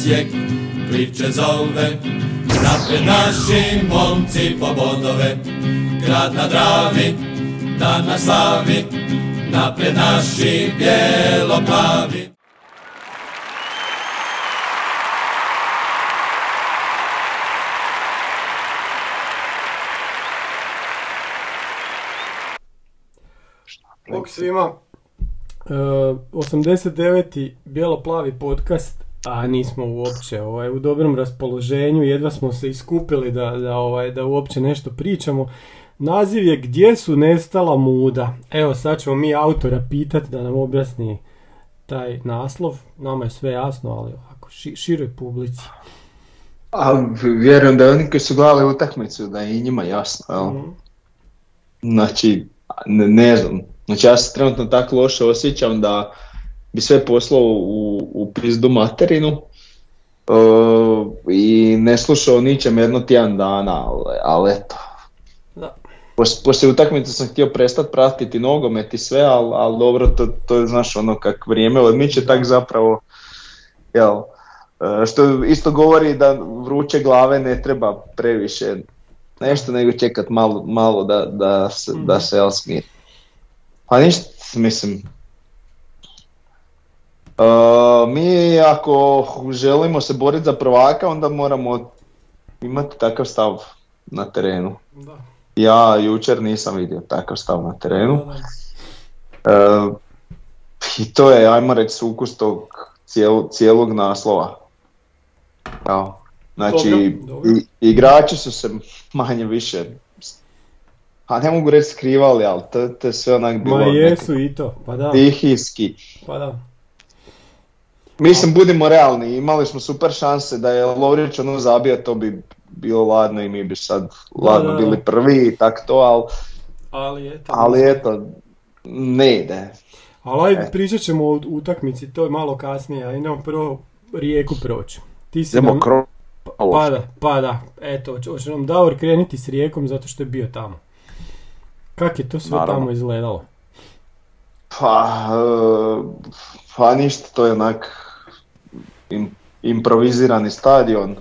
Osijek priče zove. Napred naši momci po bodove, grad na Dravi, dan na slavi. Napred naši bijelo-plavi. Bog svima. E, 89. Bijelo-plavi podcast, a nismo uopće ovaj, u dobrom raspoloženju, jedva smo se iskupili da, da, ovaj, da uopće nešto pričamo. Naziv je Gdje su nestala muda? Evo sad ćemo mi autora pitati da nam objasni taj naslov. Nama je sve jasno, ali ovako ši- široj publici. A vjerujem da oni koji su gledali utakmicu da je i njima jasno, jel? Mhm. Znači, ne, ne znam. Znači ja se trenutno tako loše osjećam da bi sve poslao u, u pizdu materinu uh, i ne slušao ničem jedno tjedan dana, ali, ali eto. Da. Pos, poslije utakmice sam htio prestati pratiti nogomet i sve, ali, ali dobro, to, to je znaš ono kak vrijeme odmiče, tak zapravo, jel, e, što isto govori da vruće glave ne treba previše nešto, nego čekat malo, malo da, da, se, da se jel, smiri. Pa ništa, mislim, e, mi ako želimo se boriti za prvaka, onda moramo imati takav stav na terenu. Da. Ja jučer nisam vidio takav stav na terenu. Da, da. E, I to je, ajmo reći, sukus tog cijel- cijelog naslova. Evo. Znači, Dobro, dobro. i- igrači su se manje više, a ne mogu reći skrivali, ali to, to je sve onak bilo Ma nekako jesu i to, pa da, stihijski. pa da. Mislim, budimo realni, imali smo super šanse da je Lovrić ono zabio, to bi bilo ladno i mi bi sad ladno da, da. bili prvi i tak to, ali, Ali eto. ali eto, ne ide. Ali ajde, E. pričat ćemo o utakmici, to je malo kasnije, a idemo prvo rijeku proći. Ti si Idemo nam- kro... Pa da, pa da, eto, hoće- hoće nam Davor krenuti s rijekom zato što je bio tamo. Kak je to sve Naravno. tamo izgledalo? Pa, e, pa ništa, to je onak im- improvizirani stadion.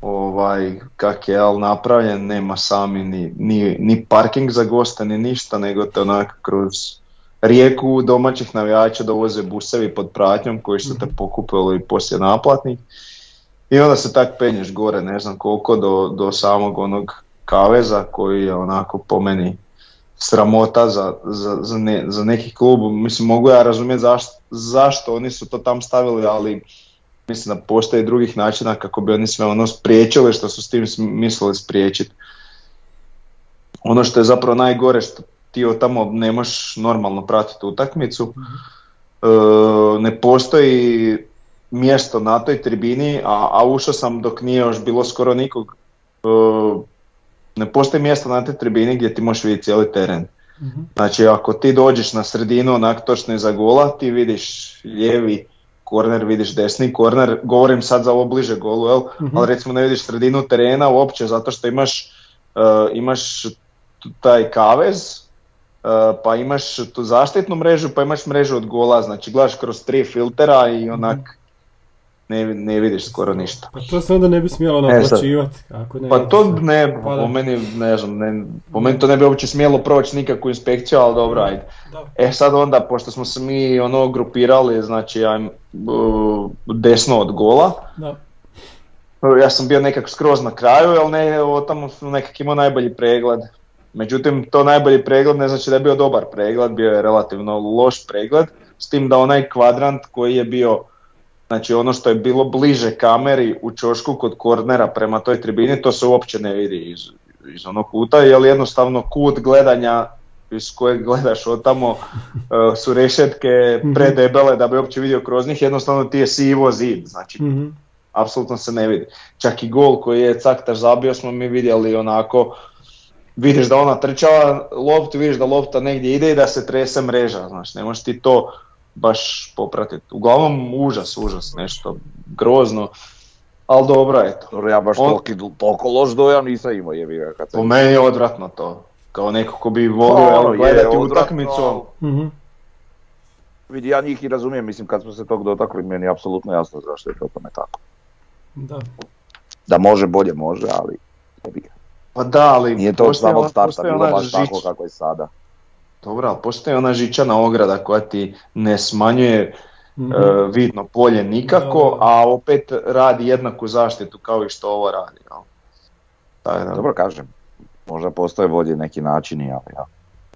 Ovaj, kak je jel, napravljen, nema sami ni, ni, ni parking za goste, ni ništa, nego te onak kroz rijeku domaćih navijača dovoze busevi pod pratnjom koji su te pokupili poslije naplatnih. I onda se tak penješ gore, ne znam koliko, do, do samog onog kaveza koji je onako po meni sramota za, za, za, ne- za neki klub. Mislim, mogu ja razumjeti zašto, zašto oni su to tam stavili, ali mislim da postoji drugih načina kako bi oni sve ono spriječili što su s tim mislili spriječiti. Ono što je zapravo najgore što ti od tamo ne možeš normalno pratiti utakmicu, e, ne postoji mjesto na toj tribini, a, a ušao sam dok nije još bilo skoro nikog, e, ne postoji mjesto na toj tribini gdje ti možeš vidjeti cijeli teren. Mhm. Znači ako ti dođeš na sredinu onak točno iza gola, ti vidiš lijevi korner, vidiš desni korner, govorim sad za ovo bliže golu, jel? Mhm. ali recimo ne vidiš sredinu terena uopće zato što imaš, e, imaš taj kavez, e, pa imaš tu zaštitnu mrežu, pa imaš mrežu od gola, znači gledaš kroz tri filtera i onak ne, ne vidiš skoro ništa. Pa to se onda ne bi smjelo E, naplaćivati. Ako ne, Pa to ne, Pa po meni, ne znam, ne, po meni to ne bi uopće smjelo proći nikakvu inspekciju, ali dobro, ajde. Da. E sad onda, pošto smo se mi ono grupirali, znači uh, desno od gola, Da. ja sam bio nekak skroz na kraju, ali ne, o, tamo sam nekak imao najbolji pregled. Međutim, to najbolji pregled ne znači da je bio dobar pregled, bio je relativno loš pregled, s tim da onaj kvadrant koji je bio, znači ono što je bilo bliže kameri u čošku kod kornera prema toj tribini, to se uopće ne vidi iz, iz onog kuta, jer jednostavno kut gledanja iz kojeg gledaš od tamo e, su rešetke predebele da bi uopće vidio kroz njih, jednostavno ti je sivo zid, znači Mhm. apsolutno se ne vidi. Čak i gol koji je Caktaš zabio smo mi vidjeli onako, vidiš da ona trčava loptu, vidiš da lopta negdje ide i da se trese mreža, znači ne možeš ti to baš popratiti. Uglavnom užas, užas, nešto grozno, ali dobro, eto. Dobro, ja baš On- toliki, toliko loš dojam nisam imao jebi ga kad Po meni je odvratno to. Kao neko ko bi Pa, volio ono, evo, je gledati utakmicu, ali- Mhm. Vidi, ja njih i razumijem, mislim kad smo se tog dotakli, meni je apsolutno jasno zašto je to tome tako. Da. Da može, bolje može, ali. Pa da, ali Nije to od postoji samog ona- starta bilo baš tako kako je sada. Dobro, ali postoji ona žičana ograda koja ti ne smanjuje Mhm. e, vidno polje nikako, Da, da. a opet radi jednaku zaštitu kao i što ovo radi. Jel? Tako da, Dobro kažem, možda postoje bolji neki načini, ali ja.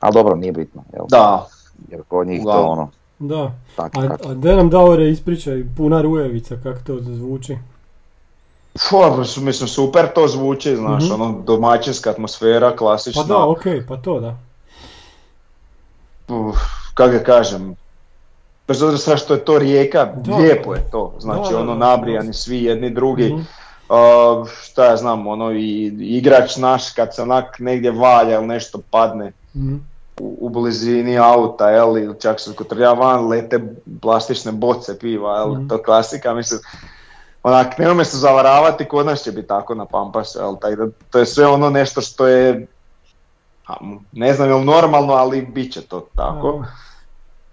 Ali dobro, nije bitno, jel? da, Jer kod njih to Uglavnom. ono, Da. tako A, a da nam Davore ispričaj, puna rujevica, kako to zvuči. Su- mislim super to zvuči, znaš, Mhm. ono domaćinska atmosfera, klasična. Pa da, okej, pa to da. Kako ga kažem, bez obzira što je to rijeka, Da. lijepo je to, znači Da, ono nabrijani svi jedni drugi, Mhm. Uh, šta ja znam, ono i igrač naš kad se onak negdje valja ili nešto padne Mhm. u, u blizini auta, jel, ili čak se kotrlja van, lete plastične boce piva, jel, Mhm. to klasika, mislim, onak, nemoj se zavaravati, kod nas će biti tako na Pampasu, jel, tako da to je sve ono nešto što je, ne znam je li normalno, ali bit će to tako.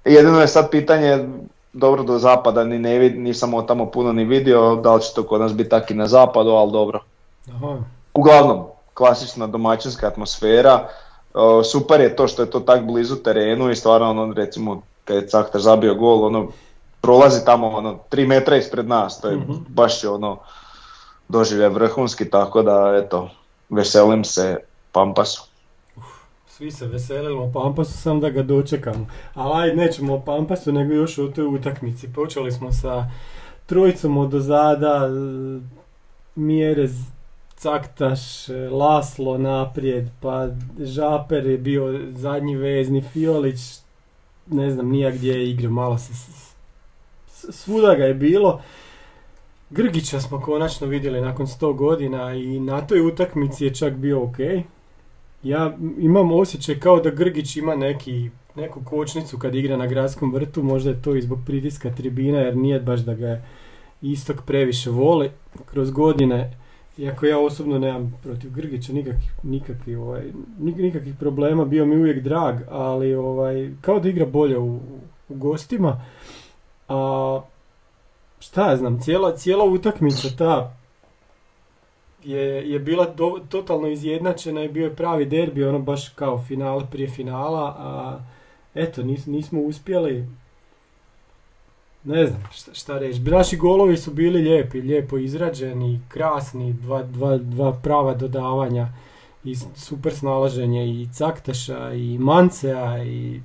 Jedino je sad pitanje, dobro do zapada ni ne vid, nisam o tamo puno ni vidio, da li će to kod nas biti tak i na zapadu, ali dobro. Aha. Uglavnom, klasična domaćinska atmosfera, Uh, super je to što je to tak blizu terenu i stvarno ono recimo kad je Caktar zabio gol, ono prolazi tamo ono 3 metra ispred nas, to je Mhm. baš je ono doživlje vrhunski, tako da eto, veselim se Pampasu. Svi se veselimo Pampasu, sam da ga dočekamo. Ali ajde, nećemo o Pampasu, nego još o toj utakmici. Počeli smo sa trojicom od ozada, e, Mjerez, Caktaš, e, Laslo naprijed, pa Žaper je bio zadnji vezni, Fiolić, ne znam nija gdje je igrao, malo se... Svuda ga je bilo. Grgića smo konačno vidjeli nakon 100 godina i na toj utakmici je čak bio ok. Ja imam osjećaj kao da Grgić ima neki, neku kočnicu kad igra na gradskom vrtu, možda je to i zbog pritiska tribina jer nije baš da ga je istok previše voli kroz godine. Iako ja osobno nemam protiv Grgića nikakvih, nikakvih, ovaj, nik- nikakvih problema, bio mi uvijek drag, ali ovaj, kao da igra bolje u, u gostima. A šta ja znam, cijela, cijela utakmica ta je, je bila do- totalno izjednačena i bio je pravi derbi, ono baš kao finale prije finala, a eto, nis, nismo uspjeli, ne znam šta, šta reći. Naši golovi su bili lijepi, lijepo izrađeni, krasni, dva, dva, dva prava dodavanja i super snalaženje i Caktaša i Mancea i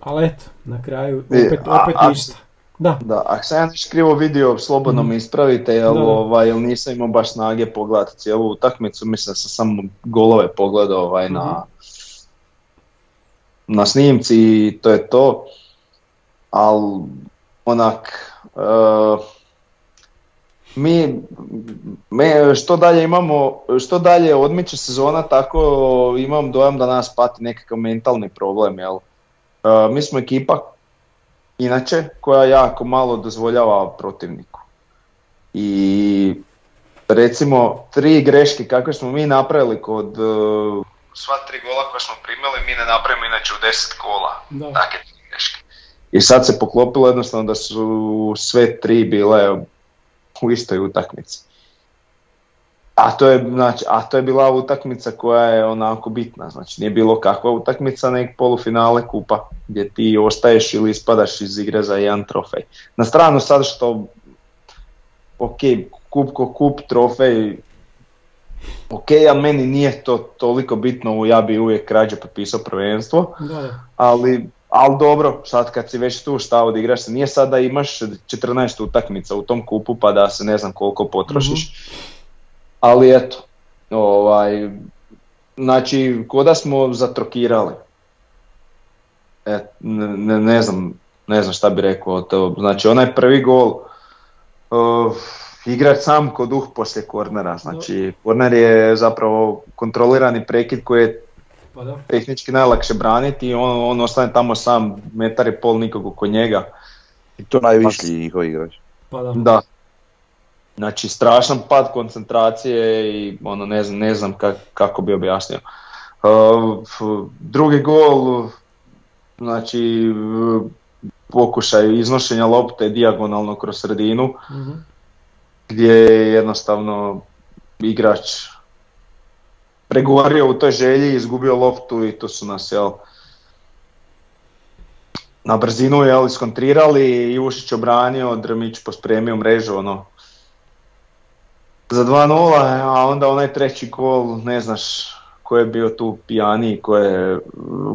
ali eto, na kraju E, opet, opet a- ništa. Da, Da, ako sam ja nešto krivo vidio, slobodno me ispravite, jel, Da, da. ovaj, jel nisam imao baš snage pogledati cijelu utakmicu, mislim da sam samo golove pogledao ovaj, na, Mhm. na snimci i to je to. Ali onak, e, mi, me, što dalje imamo, što dalje odmiče sezona, tako imam dojam da nas pati nekakav mentalni problem, jel? E, mi smo ekipa inače koja jako malo dozvoljava protivniku. I recimo tri greške kakve smo mi napravili kod uh, sva tri gola koje smo primili mi ne napravimo inače u 10 kola. da. Takve tri greške. I sad se poklopilo jednostavno da su sve tri bile u istoj utakmici. A to je, znači, a to je bila utakmica koja je onako bitna, znači nije bilo kakva utakmica, nek polufinale kupa gdje ti ostaješ ili ispadaš iz igre za jedan trofej. Na stranu sad što, ok, kup ko kup, trofej, ok, a meni nije to toliko bitno, ja bi uvijek rađe potpisao prvenstvo, Da, ali, ali dobro, sad kad si već tu šta odigraš se, nije sad da imaš 14 utakmica u tom kupu pa da se ne znam koliko potrošiš, ali eto, ovaj, znači koda smo zatrokirali, e, ne, ne, ne znam, ne znam šta bi rekao, to, znači onaj prvi gol, uh, igrač sam ko duh poslije kornera, znači korner je zapravo kontrolirani prekid koji je Pa da. tehnički najlakše braniti i on, on ostane tamo sam metar i pol nikog oko njega. I to najvišlji njihov igrač. Pa da. Da. Znači strašan pad koncentracije i ono ne znam, ne znam kak- kako bi objasnio. Uh, drugi gol, znači uh, pokušaj iznošenja lopte dijagonalno kroz sredinu, Mhm. gdje je jednostavno igrač pregovorio u toj želji, izgubio loptu i tu su nas jel, na brzinu jel, iskontrirali, Jušić obranio, Drmić pospremio mrežu, ono, za 2-0, a onda onaj treći gol, ne znaš ko je bio tu pijaniji, ko je,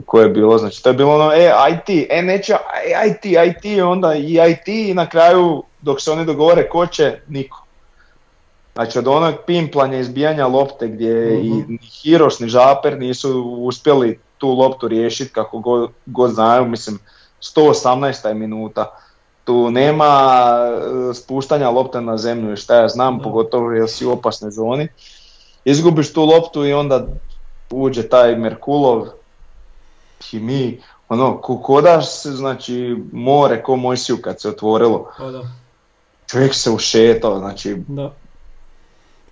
ko je bilo, znači to je bilo ono, e, ti, e, neće, aj ti, onda i ti, i na kraju, dok se oni dogovore ko će, niko. Znači od onog pimplanja izbijanja lopte gdje i ni Hiroš ni Žaper nisu uspjeli tu loptu riješiti kako god, god znaju, mislim 118. je minuta. Tu nema e, spuštanja lopte na zemlju i šta ja znam, pogotovo jer si u opasnoj zoni. Izgubiš tu loptu i onda uđe taj Merkulov i mi, ono, ko koda se, znači, more ko Mojsiju kad se otvorilo. Pa da, Čovjek se ušetao, znači, da.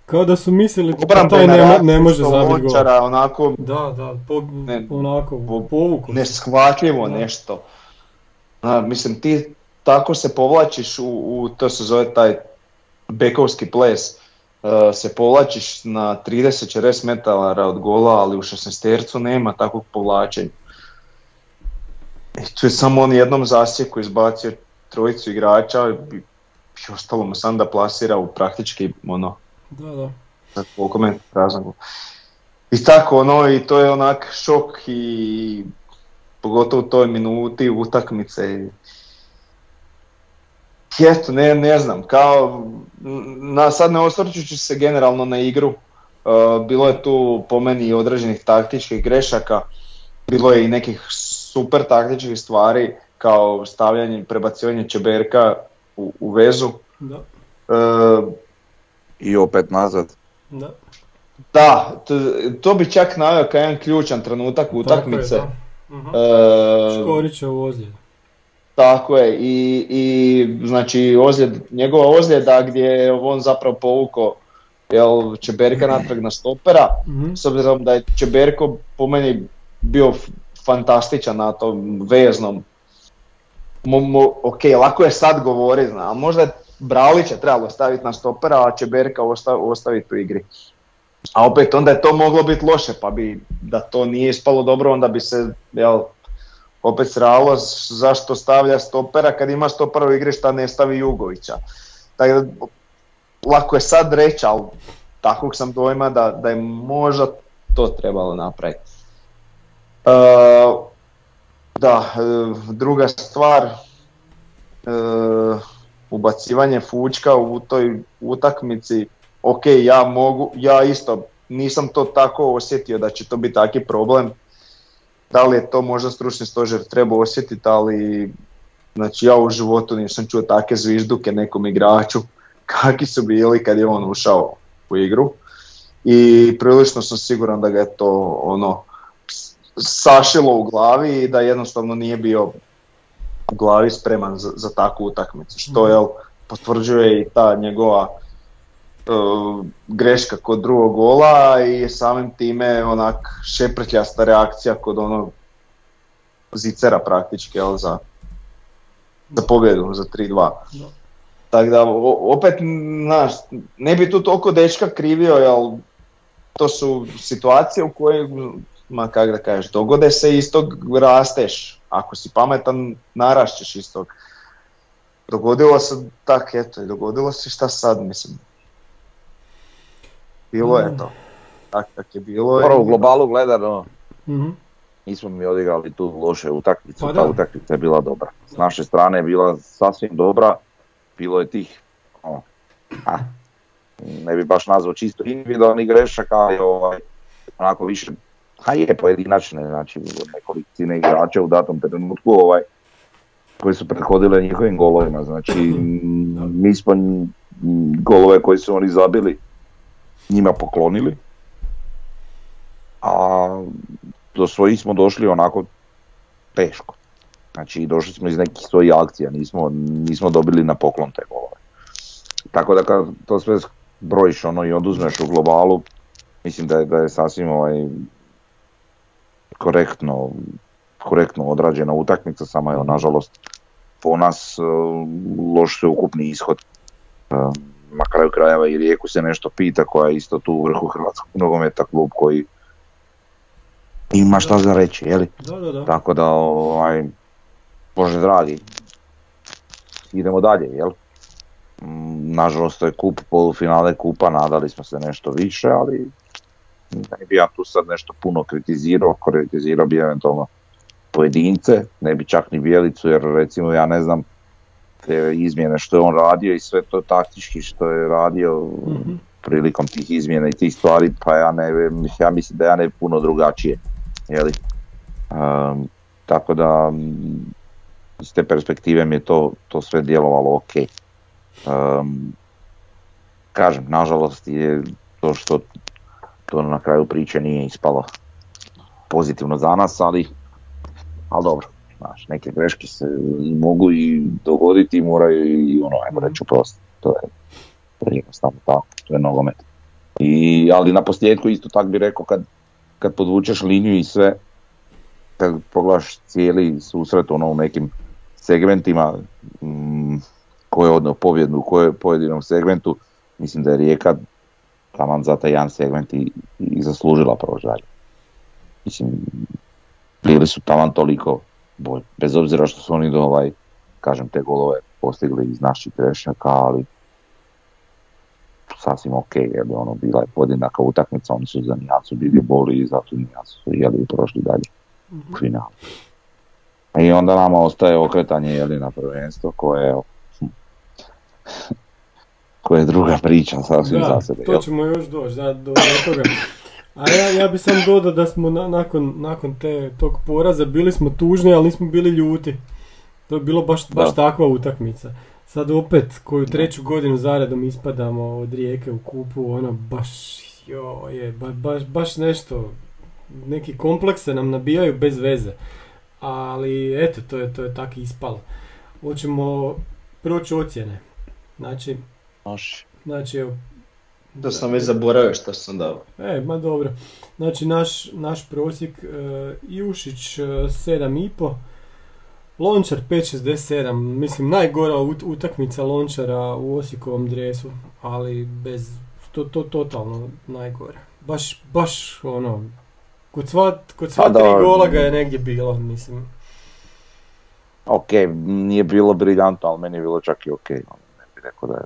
Kao da su mislili da obrambena taj ne, ne može zabiti gol. Onako Da, da, po, Ne, onako, po- povuku. neshvatljivo Da. nešto. Zna, mislim, ti tako se povlačiš u, u to se zove taj bekovski ples, uh, se povlačiš na 30-40 metara od gola, ali u 16 tercu nema takvog povlačenja. I tu je samo on jednom zasjeku izbacio trojicu igrača i, i ostalo mu sam da plasira u praktički ono, Da, da. koliko me. I tako ono, i to je onak šok i pogotovo u toj minuti utakmice. I eto, ne, ne znam, kao, na, sad ne osvrćući se generalno na igru, uh, bilo je tu po meni i određenih taktičkih grešaka, bilo je i nekih super taktičkih stvari, kao stavljanje, prebacivanje Čeberka u, u vezu. Da, Uh, I opet nazad. da. Da, to, to bi čak naveo kao jedan ključan trenutak utakmice. Tako je, da. Mhm. E, ozljed. Tako je, i, i znači ozljed, njegova ozljeda gdje je on zapravo povukao jel, Čeberka natrag na stopera, Mhm. s obzirom da je Čeberko po meni bio fantastičan na tom veznom. Mo, mo- ok, lako je sad govoriti, zna, ali možda je Bralića trebalo staviti na stopera, a Čeberka osta, ostaviti u igri. A opet onda je to moglo biti loše, pa bi da to nije ispalo dobro, onda bi se jel, opet sralo zašto stavlja stopera kad ima stopera u igri šta ne stavi Jugovića. Tako da, lako je sad reći, ali takvog sam dojma da, da je možda to trebalo napraviti. E, da, e, druga stvar, e, ubacivanje fučka u toj utakmici, ok, ja mogu, ja isto nisam to tako osjetio da će to biti taki problem. Da li je to možda stručni stožer treba osjetiti, ali znači ja u životu nisam čuo takve zvižduke nekom igraču kakvi su bili kad je on ušao u igru. I prilično sam siguran da ga je to ono sašilo u glavi i da jednostavno nije bio u glavi spreman za, za takvu utakmicu. Što jel, potvrđuje i ta njegova e, greška kod drugog gola i samim time onak šeprtljasta reakcija kod onog zicera praktički jel, za, za pobjedu, za 3-2. Da. Tako da, opet, znaš, ne bi tu toliko dečka krivio, jel to su situacije u kojima, kak da kažeš, dogode se iz tog rasteš. Ako si pametan, narašćeš iz tog. Dogodilo se tak, eto, dogodilo se šta sad, mislim. Bilo je to. Tak, tak je bilo. Dobro, u globalu gledano, Mhm. nismo mi odigrali tu loše utakmicu, Pa ta utakmica je bila dobra. S naše strane je bila sasvim dobra, bilo je tih, ono, a, ne bi baš nazvao čisto individualnih grešaka, ali ovaj, onako više, a je pojedinačne, znači nekolicine igrača u datom trenutku ovaj, koji su prethodile njihovim golovima, znači mi smo golove koje su oni zabili njima poklonili, a do svojih smo došli onako teško. Znači došli smo iz nekih svojih akcija, nismo, nismo dobili na poklon te golove. Tako da kad to sve brojiš ono i oduzmeš u globalu, mislim da je, da je sasvim ovaj, korektno, korektno odrađena utakmica, samo evo nažalost po nas loš ukupni ishod. Na kraju krajeva i Rijeku se nešto pita koja je isto tu u vrhu Hrvatskog nogometa klub koji ima šta za reći, jeli? Da, da, da. Tako da, ovaj, Bože dragi, idemo dalje, jel? Mm, nažalost, to je kup, polufinale kupa, nadali smo se nešto više, ali ne bi ja tu sad nešto puno kritizirao, kritizirao bi eventualno pojedince, ne bi čak ni Bijelicu, jer recimo ja ne znam te izmjene što je on radio i sve to taktički što je radio mhm. prilikom tih izmjena i tih stvari, pa ja ne ja mislim da ja ne puno drugačije, jeli? Um, tako da iz te perspektive mi je to, to sve djelovalo ok. Um, kažem, nažalost je to što to na kraju priče nije ispalo pozitivno za nas, ali, ali dobro, znaš, neke greške se mogu i dogoditi i moraju i ono, ajmo reći uprosti. To je, to je jednostavno tako, to je nogomet. I, ali na posljedku isto tak bi rekao kad, kad podvučeš liniju i sve, kad pogledaš cijeli susret ono u nekim segmentima mm, koje odno pobjednu u kojoj pojedinom segmentu, mislim da je Rijeka taman za taj jedan segment i, i zaslužila proći dalje. Mislim, bili su taman toliko bolji, bez obzira što su oni do ovaj, kažem, te golove postigli iz naših grešaka, ali sasvim ok, jer ono bila je podjednaka utakmica, oni su za nijansu bili boli i zato nijansu su jeli i prošli dalje u mhm. finalu. I onda nama ostaje okretanje jeli, na prvenstvo koje hm, koje je druga priča sasvim da, za sebe. to ćemo još doći da, do, toga. A ja, ja bi sam dodao da smo nakon, nakon te, tog poraza bili smo tužni, ali nismo bili ljuti. To je bilo baš, baš takva utakmica. Sad opet, koju treću godinu zaredom ispadamo od rijeke u kupu, ono baš, jo, je, baš, baš nešto, neki komplekse nam nabijaju bez veze ali eto, to je, to je tako ispalo. Hoćemo proći ocjene. Znači, znači evo, to sam već zaboravio što sam dao. E, ma dobro. Znači naš, naš prosjek uh, Jušić uh, 7,5, Lončar 5.67, mislim najgora utakmica Lončara u Osikovom dresu, ali bez, to, to totalno najgore. Baš, baš ono, Kod sva, kod sva tri gola ga je negdje bilo, mislim. Ok, nije bilo briljantno, ali meni je bilo čak i ok. Ono, ne bih rekao da je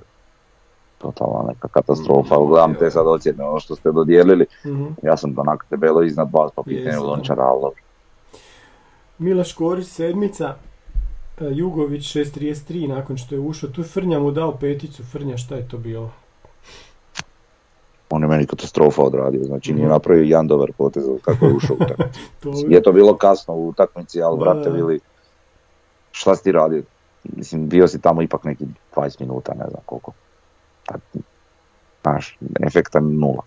totalna neka katastrofa. Mm, Gledam te sad ocjene, ono što ste dodijelili. Mm-hmm. Ja sam onak debelo iznad vas po pitanju Lončara, ali Milaš Korić sedmica, e, Jugović 6.33 nakon što je ušao. Tu Frnja mu dao peticu. Frnja šta je to bilo? on je meni katastrofa odradio, znači nije mhm. napravio jedan dobar potez kako je ušao u utakmicu. je to bilo kasno u utakmici, ali brate bili, šta si ti radio? Mislim, bio si tamo ipak neki 20 minuta, ne znam koliko. Znaš, efekta nula.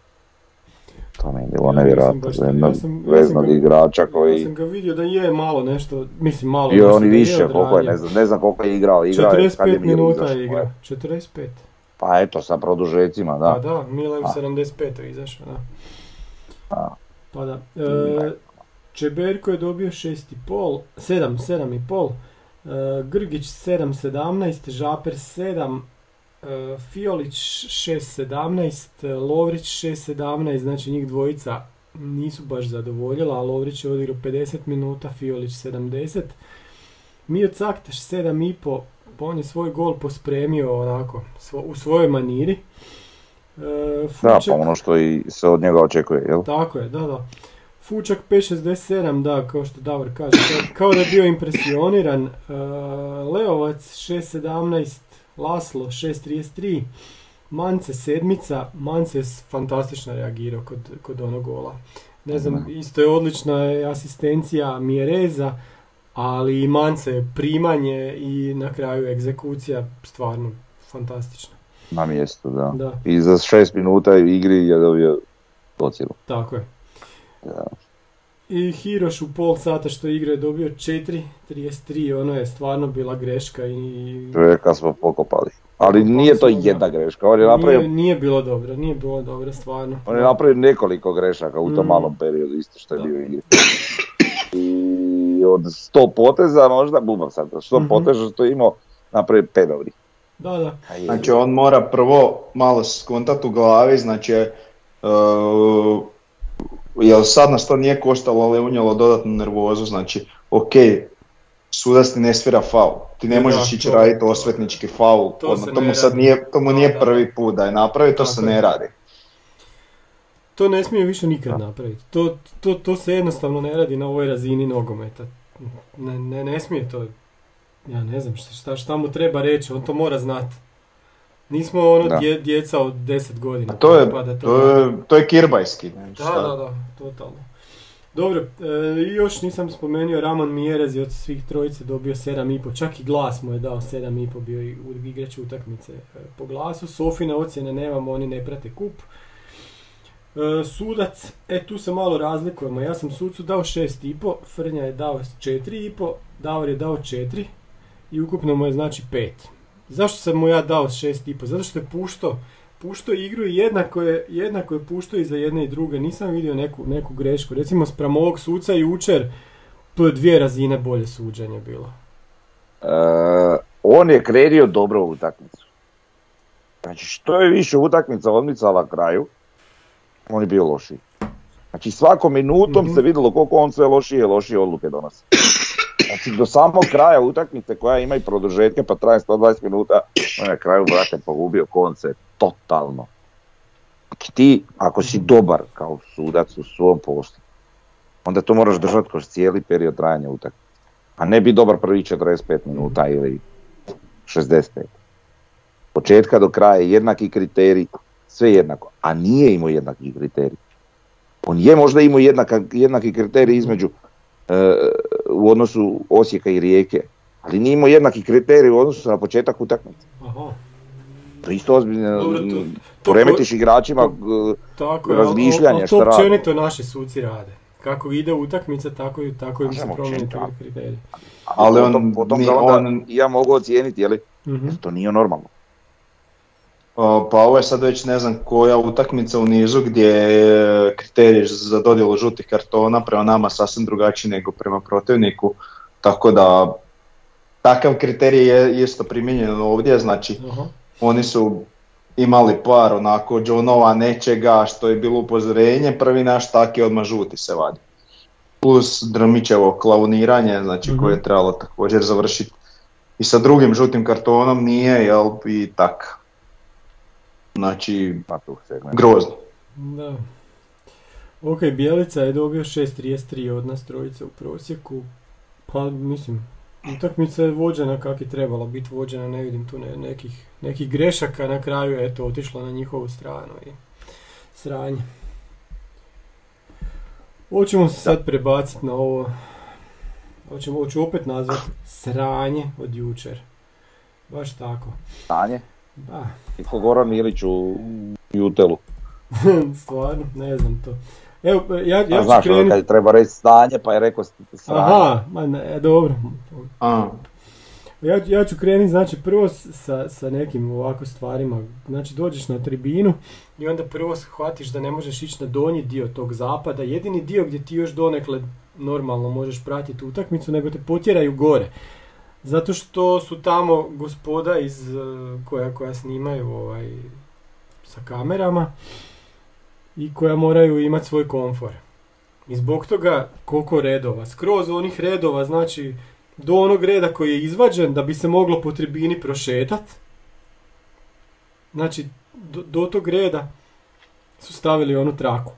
To mi je bilo ja, nevjerojatno. Ja sam, ja igrača koji... Ja sam ga vidio da je malo nešto, mislim malo... Bio on i više, koliko je, ne znam, ne znam koliko je igrao. igrao 45 je minuta je igrao, 45. Pa eto, sa produžecima, da. Pa da, Milan 75. izašao, da. A. Pa da. E, Čeberko je dobio 6,5, 7, 7,5. E, Grgić 7,17, Žaper 7, e, Fiolić 6,17, Lovrić 6,17, znači njih dvojica nisu baš zadovoljila, a Lovrić je odigrao 50 minuta, Fiolić 70. Mio Caktaš 7,5, pa on je svoj gol pospremio onako, u svojoj maniri. E, Fučak, da, pa ono što i se od njega očekuje, jel? Tako je, da, da. Fučak 5.67, da, kao što Davor kaže, kao da je bio impresioniran. E, Leovac 6.17, Laslo 6.33, Mance sedmica, Mance je fantastično reagirao kod, kod onog gola. Ne znam, isto je odlična asistencija Mjereza, ali i Mance primanje i na kraju egzekucija stvarno fantastična. Na mjestu, da. da. I za šest minuta igri je dobio ocjenu. Tako je. Da. I Hiroš u pol sata što igre je dobio 4.33, ono je stvarno bila greška i... Čovjeka smo pokopali. Ali nije to jedna greška, on je napravio... Nije, nije bilo dobro, nije bilo dobro, stvarno. On je napravio nekoliko grešaka u tom mm. malom periodu, isto što je bio igri. I od sto poteza možda, bubam sad, sto Mhm. poteza što je imao, napravi pet dobrih. Da, da. Znači on mora prvo malo skontat u glavi, znači uh, jel sad nas to nije koštalo, ali je unijelo dodatnu nervozu, znači ok, sudac ti ne svira faul, ti ne Da, možeš ići raditi osvetnički faul, To odmah, se to mu sad nije, to mu nije da, prvi put da je napravi, to Tako se je. ne radi. To ne smije više nikad napraviti. To, to, to se jednostavno ne radi na ovoj razini nogometa. Ne, ne, ne smije to. Ja ne znam šta, šta mu treba reći, on to mora znati. Nismo ono Da. dje- djeca od 10 godina. A to je, pa da to to je, to je kirbajski. Da, da, da, totalno. Dobro, e, još nisam spomenuo, Ramon Mjerez je od svih trojice dobio 7,5, čak i glas mu je dao 7,5, bio i u- igrač utakmice e, po glasu. Sofine ocjene nemamo, oni ne prate kup. E, sudac, e tu se malo razlikujemo, ja sam sucu dao 6,5, Frnja je dao 4,5, Davor je dao 4 i ukupno mu je znači 5. Zašto sam mu ja dao 6,5? Zato što je puštao puštao igru i jednako je, jednako je puštao i za jedne i druge. Nisam vidio neku, neku grešku. Recimo spram ovog suca jučer, to je dvije razine bolje suđenje bilo. E, on je krenuo dobro u utakmicu. Znači što je više utakmica odmicala kraju, on je bio lošiji. Znači svakom minutom Mhm. se vidjelo koliko on sve lošije i lošije odluke donosi. Znači do samog kraja utakmice koja ima i produžetke pa traje 120 minuta, on na kraju brate pogubio koncept totalno. Znači, Ti ako si dobar kao sudac u svom poslu, onda to moraš držati kroz cijeli period trajanja utakmice. A ne bi dobar prvi 45 minuta ili 65. Početka do kraja je jednaki kriterij, sve jednako, a nije imao jednaki kriterij. On je možda imao jednaki kriterij između e, u odnosu Osijeka i Rijeke, ali nije imao jednaki kriterij u odnosu na početak utakmice. Aha, To je isto ozbiljno. Poremetiš igračima, tako je. Razmišljanje ali šta to rade. općenito naši suci rade. Kako ide utakmica, tako, i- tako im se promijeni kriteriji. Ali on potom, potom ga onda on- ja mogu ocijeniti, je li, Mhm. to nije normalno. Pa ovo je sad već ne znam koja utakmica u nizu gdje je kriterij za dodjelu žutih kartona prema nama sasvim drugačiji nego prema protivniku. Tako da takav kriterij je isto primijenjen ovdje, znači Aha. oni su imali par onako Johnova nečega što je bilo upozorenje, prvi naš taki odmah žuti se vadi. Plus Drmićevo klauniranje, znači Mhm. koje je trebalo također završiti. I sa drugim žutim kartonom nije, jel, i tak. Znači, Na tu segment. grozno. Da. Ok, Bijelica je dobio 6.33 od nas trojice u prosjeku. Pa mislim, utakmica je vođena kak je trebala biti vođena, ne vidim tu ne- nekih, nekih grešaka, na kraju je eto otišla na njihovu stranu i sranje. Hoćemo se sad prebaciti na ovo, hoćemo, hoću opet nazvati sranje od jučer. Baš tako. Stanje. Da, I ko Goran Ilić u Jutelu. stvarno, ne znam to. Evo, ja, ja Ja ću znaš, ono krenuti. kad treba reći stanje, pa je rekao stanje. Aha, ma ne, dobro. A, Ja, ja ću krenuti, znači prvo sa, sa nekim ovako stvarima. Znači dođeš na tribinu i onda prvo shvatiš da ne možeš ići na donji dio tog zapada. Jedini dio gdje ti još donekle normalno možeš pratiti utakmicu, nego te potjeraju gore. Zato što su tamo gospoda iz, eh, koja, koja snimaju ovaj, sa kamerama i koja moraju imati svoj komfor. I zbog toga koliko redova, skroz onih redova, znači do onog reda koji je izvađen da bi se moglo po tribini prošetat. Znači, do, do tog reda su stavili onu traku.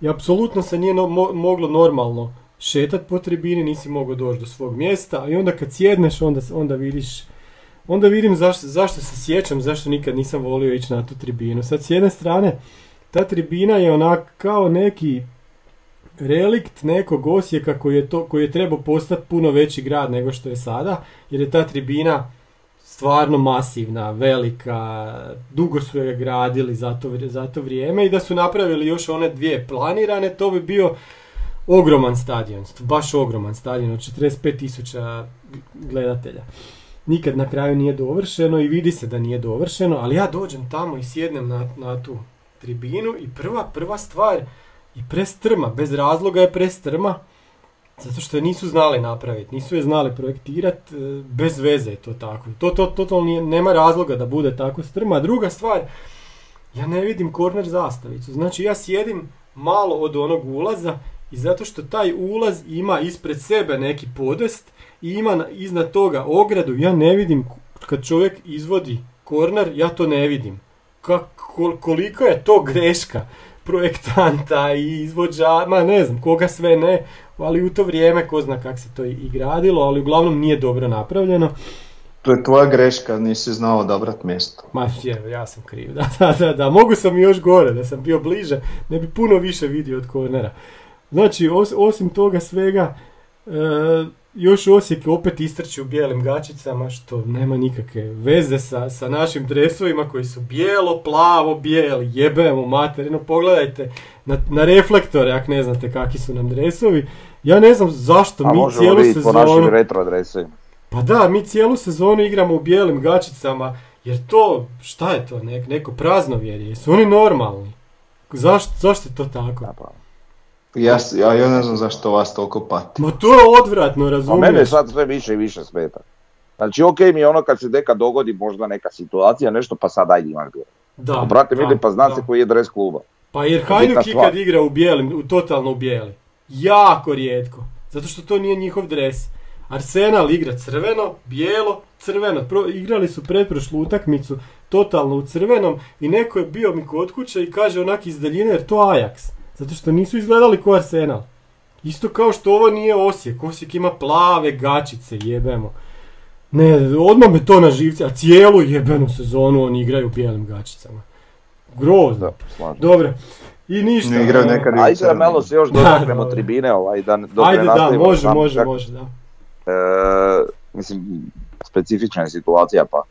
I apsolutno se nije no- mo- moglo normalno šetat po tribini, nisi mogao doći do svog mjesta i onda kad sjedneš onda, onda vidiš onda vidim zašto, zašto se sjećam, zašto nikad nisam volio ići na tu tribinu. Sad s jedne strane, ta tribina je onak kao neki relikt nekog Osijeka koji je, to, koji je trebao postati puno veći grad nego što je sada, jer je ta tribina stvarno masivna, velika, dugo su je gradili za to, za to vrijeme i da su napravili još one dvije planirane, to bi bio ogroman stadion, baš ogroman stadion od 45.000 gledatelja. Nikad na kraju nije dovršeno i vidi se da nije dovršeno, ali ja dođem tamo i sjednem na, na tu tribinu i prva, prva stvar je prestrma, bez razloga je prestrma Zato što je nisu znali napraviti, nisu je znali projektirati, e, bez veze je to tako. To, to totalno nema razloga da bude tako strma. Druga stvar, ja ne vidim korner zastavicu. Znači ja sjedim malo od onog ulaza i zato što taj ulaz ima ispred sebe neki podest i ima iznad toga ogradu, ja ne vidim kad čovjek izvodi korner, ja to ne vidim. koliko je to greška projektanta i izvođa, ma ne znam, koga sve ne, ali u to vrijeme ko zna kako se to i gradilo, ali uglavnom nije dobro napravljeno. To je tvoja greška, nisi znao odabrat mjesto. Ma je, ja sam kriv, da, da, da, da, mogu sam još gore, da sam bio bliže, ne bi puno više vidio od kornera. Znači, osim toga svega, e, još Osijek opet istrči u bijelim gačicama, što nema nikakve veze sa, sa našim dresovima koji su bijelo, plavo, bijeli, jebemo materinu, pogledajte na, na reflektore, ako ne znate kakvi su nam dresovi. Ja ne znam zašto A mi cijelu sezonu... retro Pa da, mi cijelu sezonu igramo u bijelim gačicama, jer to, šta je to, nek, neko praznovjerje, su oni normalni? Zašto, zašto je to tako? Pa. Ja, ja, ja ne znam zašto vas toliko pati. Ma to je odvratno, razumiješ? A mene sad sve više i više smeta. Znači, ok mi je ono kad se neka dogodi možda neka situacija, nešto, pa sad ajde imaš gore. Da, brate, da, pa zna se koji je dres kluba. Pa jer Hajduk ikad igra u bijelim, u, totalno u bijeli. Jako rijetko. Zato što to nije njihov dres. Arsenal igra crveno, bijelo, crveno. Pro, igrali su pretprošlu utakmicu totalno u crvenom i neko je bio mi kod kuće i kaže onak iz daljine jer to Ajax. Zato što nisu izgledali ko Arsenal. Isto kao što ovo nije Osijek. Osijek ima plave gačice, jebemo. Ne, odmah me to na živce, a cijelu jebenu sezonu oni igraju u bijelim gačicama. Grozno. Dobro. I ništa. Ne igraju nekad Ajde da malo se još dotaknemo tribine ovaj, da Ajde da, može, može, može, da. E, mislim, specifična je situacija pa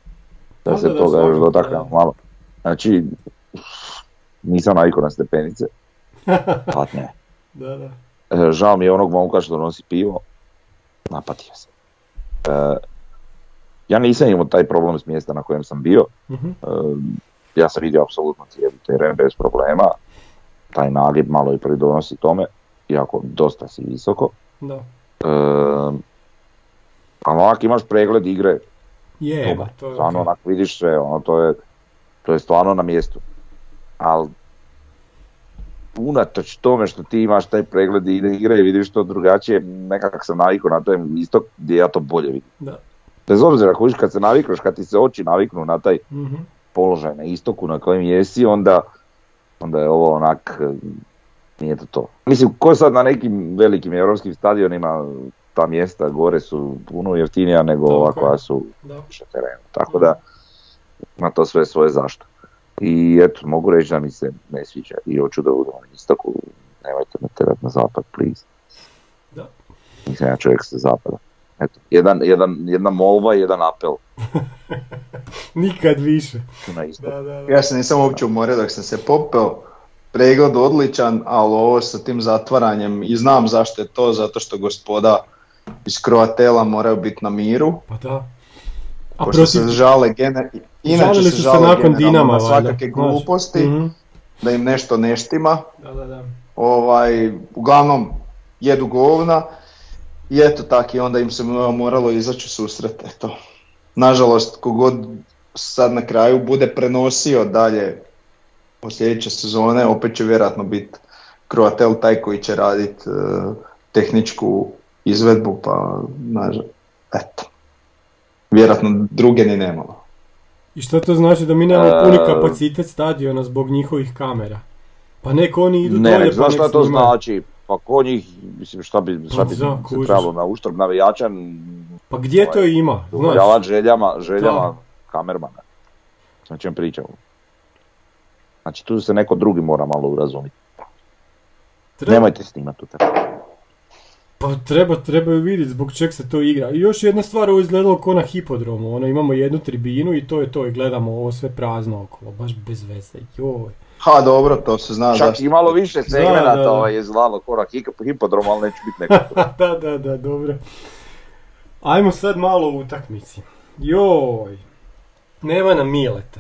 da se toga još dotaknemo malo. Znači, nisam navikao na stepenice. Patnje. da, da. E, žao mi je onog momka što nosi pivo. Napatio se. E, ja nisam imao taj problem s mjesta na kojem sam bio. Mhm. E, ja sam vidio apsolutno cijeli teren bez problema. Taj nagib malo i pridonosi tome, iako dosta si visoko. Da. E, ali onak imaš pregled igre. Je, to je stvarno onak vidiš sve, ono, to je, to je stvarno na mjestu. Ali unatoč tome što ti imaš taj pregled i igre i vidiš to drugačije, nekako sam navikao na taj istok gdje ja to bolje vidim. Da. Bez obzira kad se navikneš, kad ti se oči naviknu na taj mm položaj na istoku na kojem jesi, onda, onda je ovo onak, nije to to. Mislim, ko sad na nekim velikim europskim stadionima ta mjesta gore su puno jeftinija nego ova koja su više terenu. Tako da, ima to sve svoje zašto. I eto, mogu reći da mi se ne sviđa i hoću da budem na istoku, nemojte me terat na zapad, please. Da. Nisam ja čovjek sa zapada. Eto, jedan, jedan, jedna molba i jedan apel. Nikad više. Na da, da, Ja se nisam uopće umorio dok sam se popeo. Pregled odličan, ali ovo sa tim zatvaranjem i znam zašto je to, zato što gospoda iz Kroatela moraju biti na miru. Pa da. A protiv... se žale gener... Inače se žale nakon Dinama, na svakake gluposti, mm da im nešto ne štima. Da, da, da. Ovaj, uglavnom jedu govna i eto tak i onda im se moralo izaći u susret. Eto. Nažalost, kogod sad na kraju bude prenosio dalje po sljedeće sezone, opet će vjerojatno biti Croatel taj koji će raditi uh, tehničku izvedbu, pa nažalost, eto vjerojatno druge ni nemamo. I što to znači da mi nemamo puni kapacitet stadiona zbog njihovih kamera? Pa neko oni idu ne, dolje pa šta to znači? Pa ko njih, mislim šta bi, šta bi se trebalo na uštrb navijača? Pa gdje to ovaj, ima? Udovoljavati željama, željama kamermana. Znači čem pričamo. Znači tu se neko drugi mora malo urazumiti. Treba... Nemojte snimati u pa treba, trebaju vidjeti zbog čeg se to igra. I još jedna stvar, ovo izgledalo ko na hipodromu. Ono, imamo jednu tribinu i to je to i gledamo ovo sve prazno okolo, baš bez veze. Joj. Ha, dobro, to se zna. Čak i malo više segmenata ovaj, je izgledalo ko na hipodromu, ali neće biti neko. da, da, da, dobro. Ajmo sad malo u utakmici. Joj, nema nam Mileta.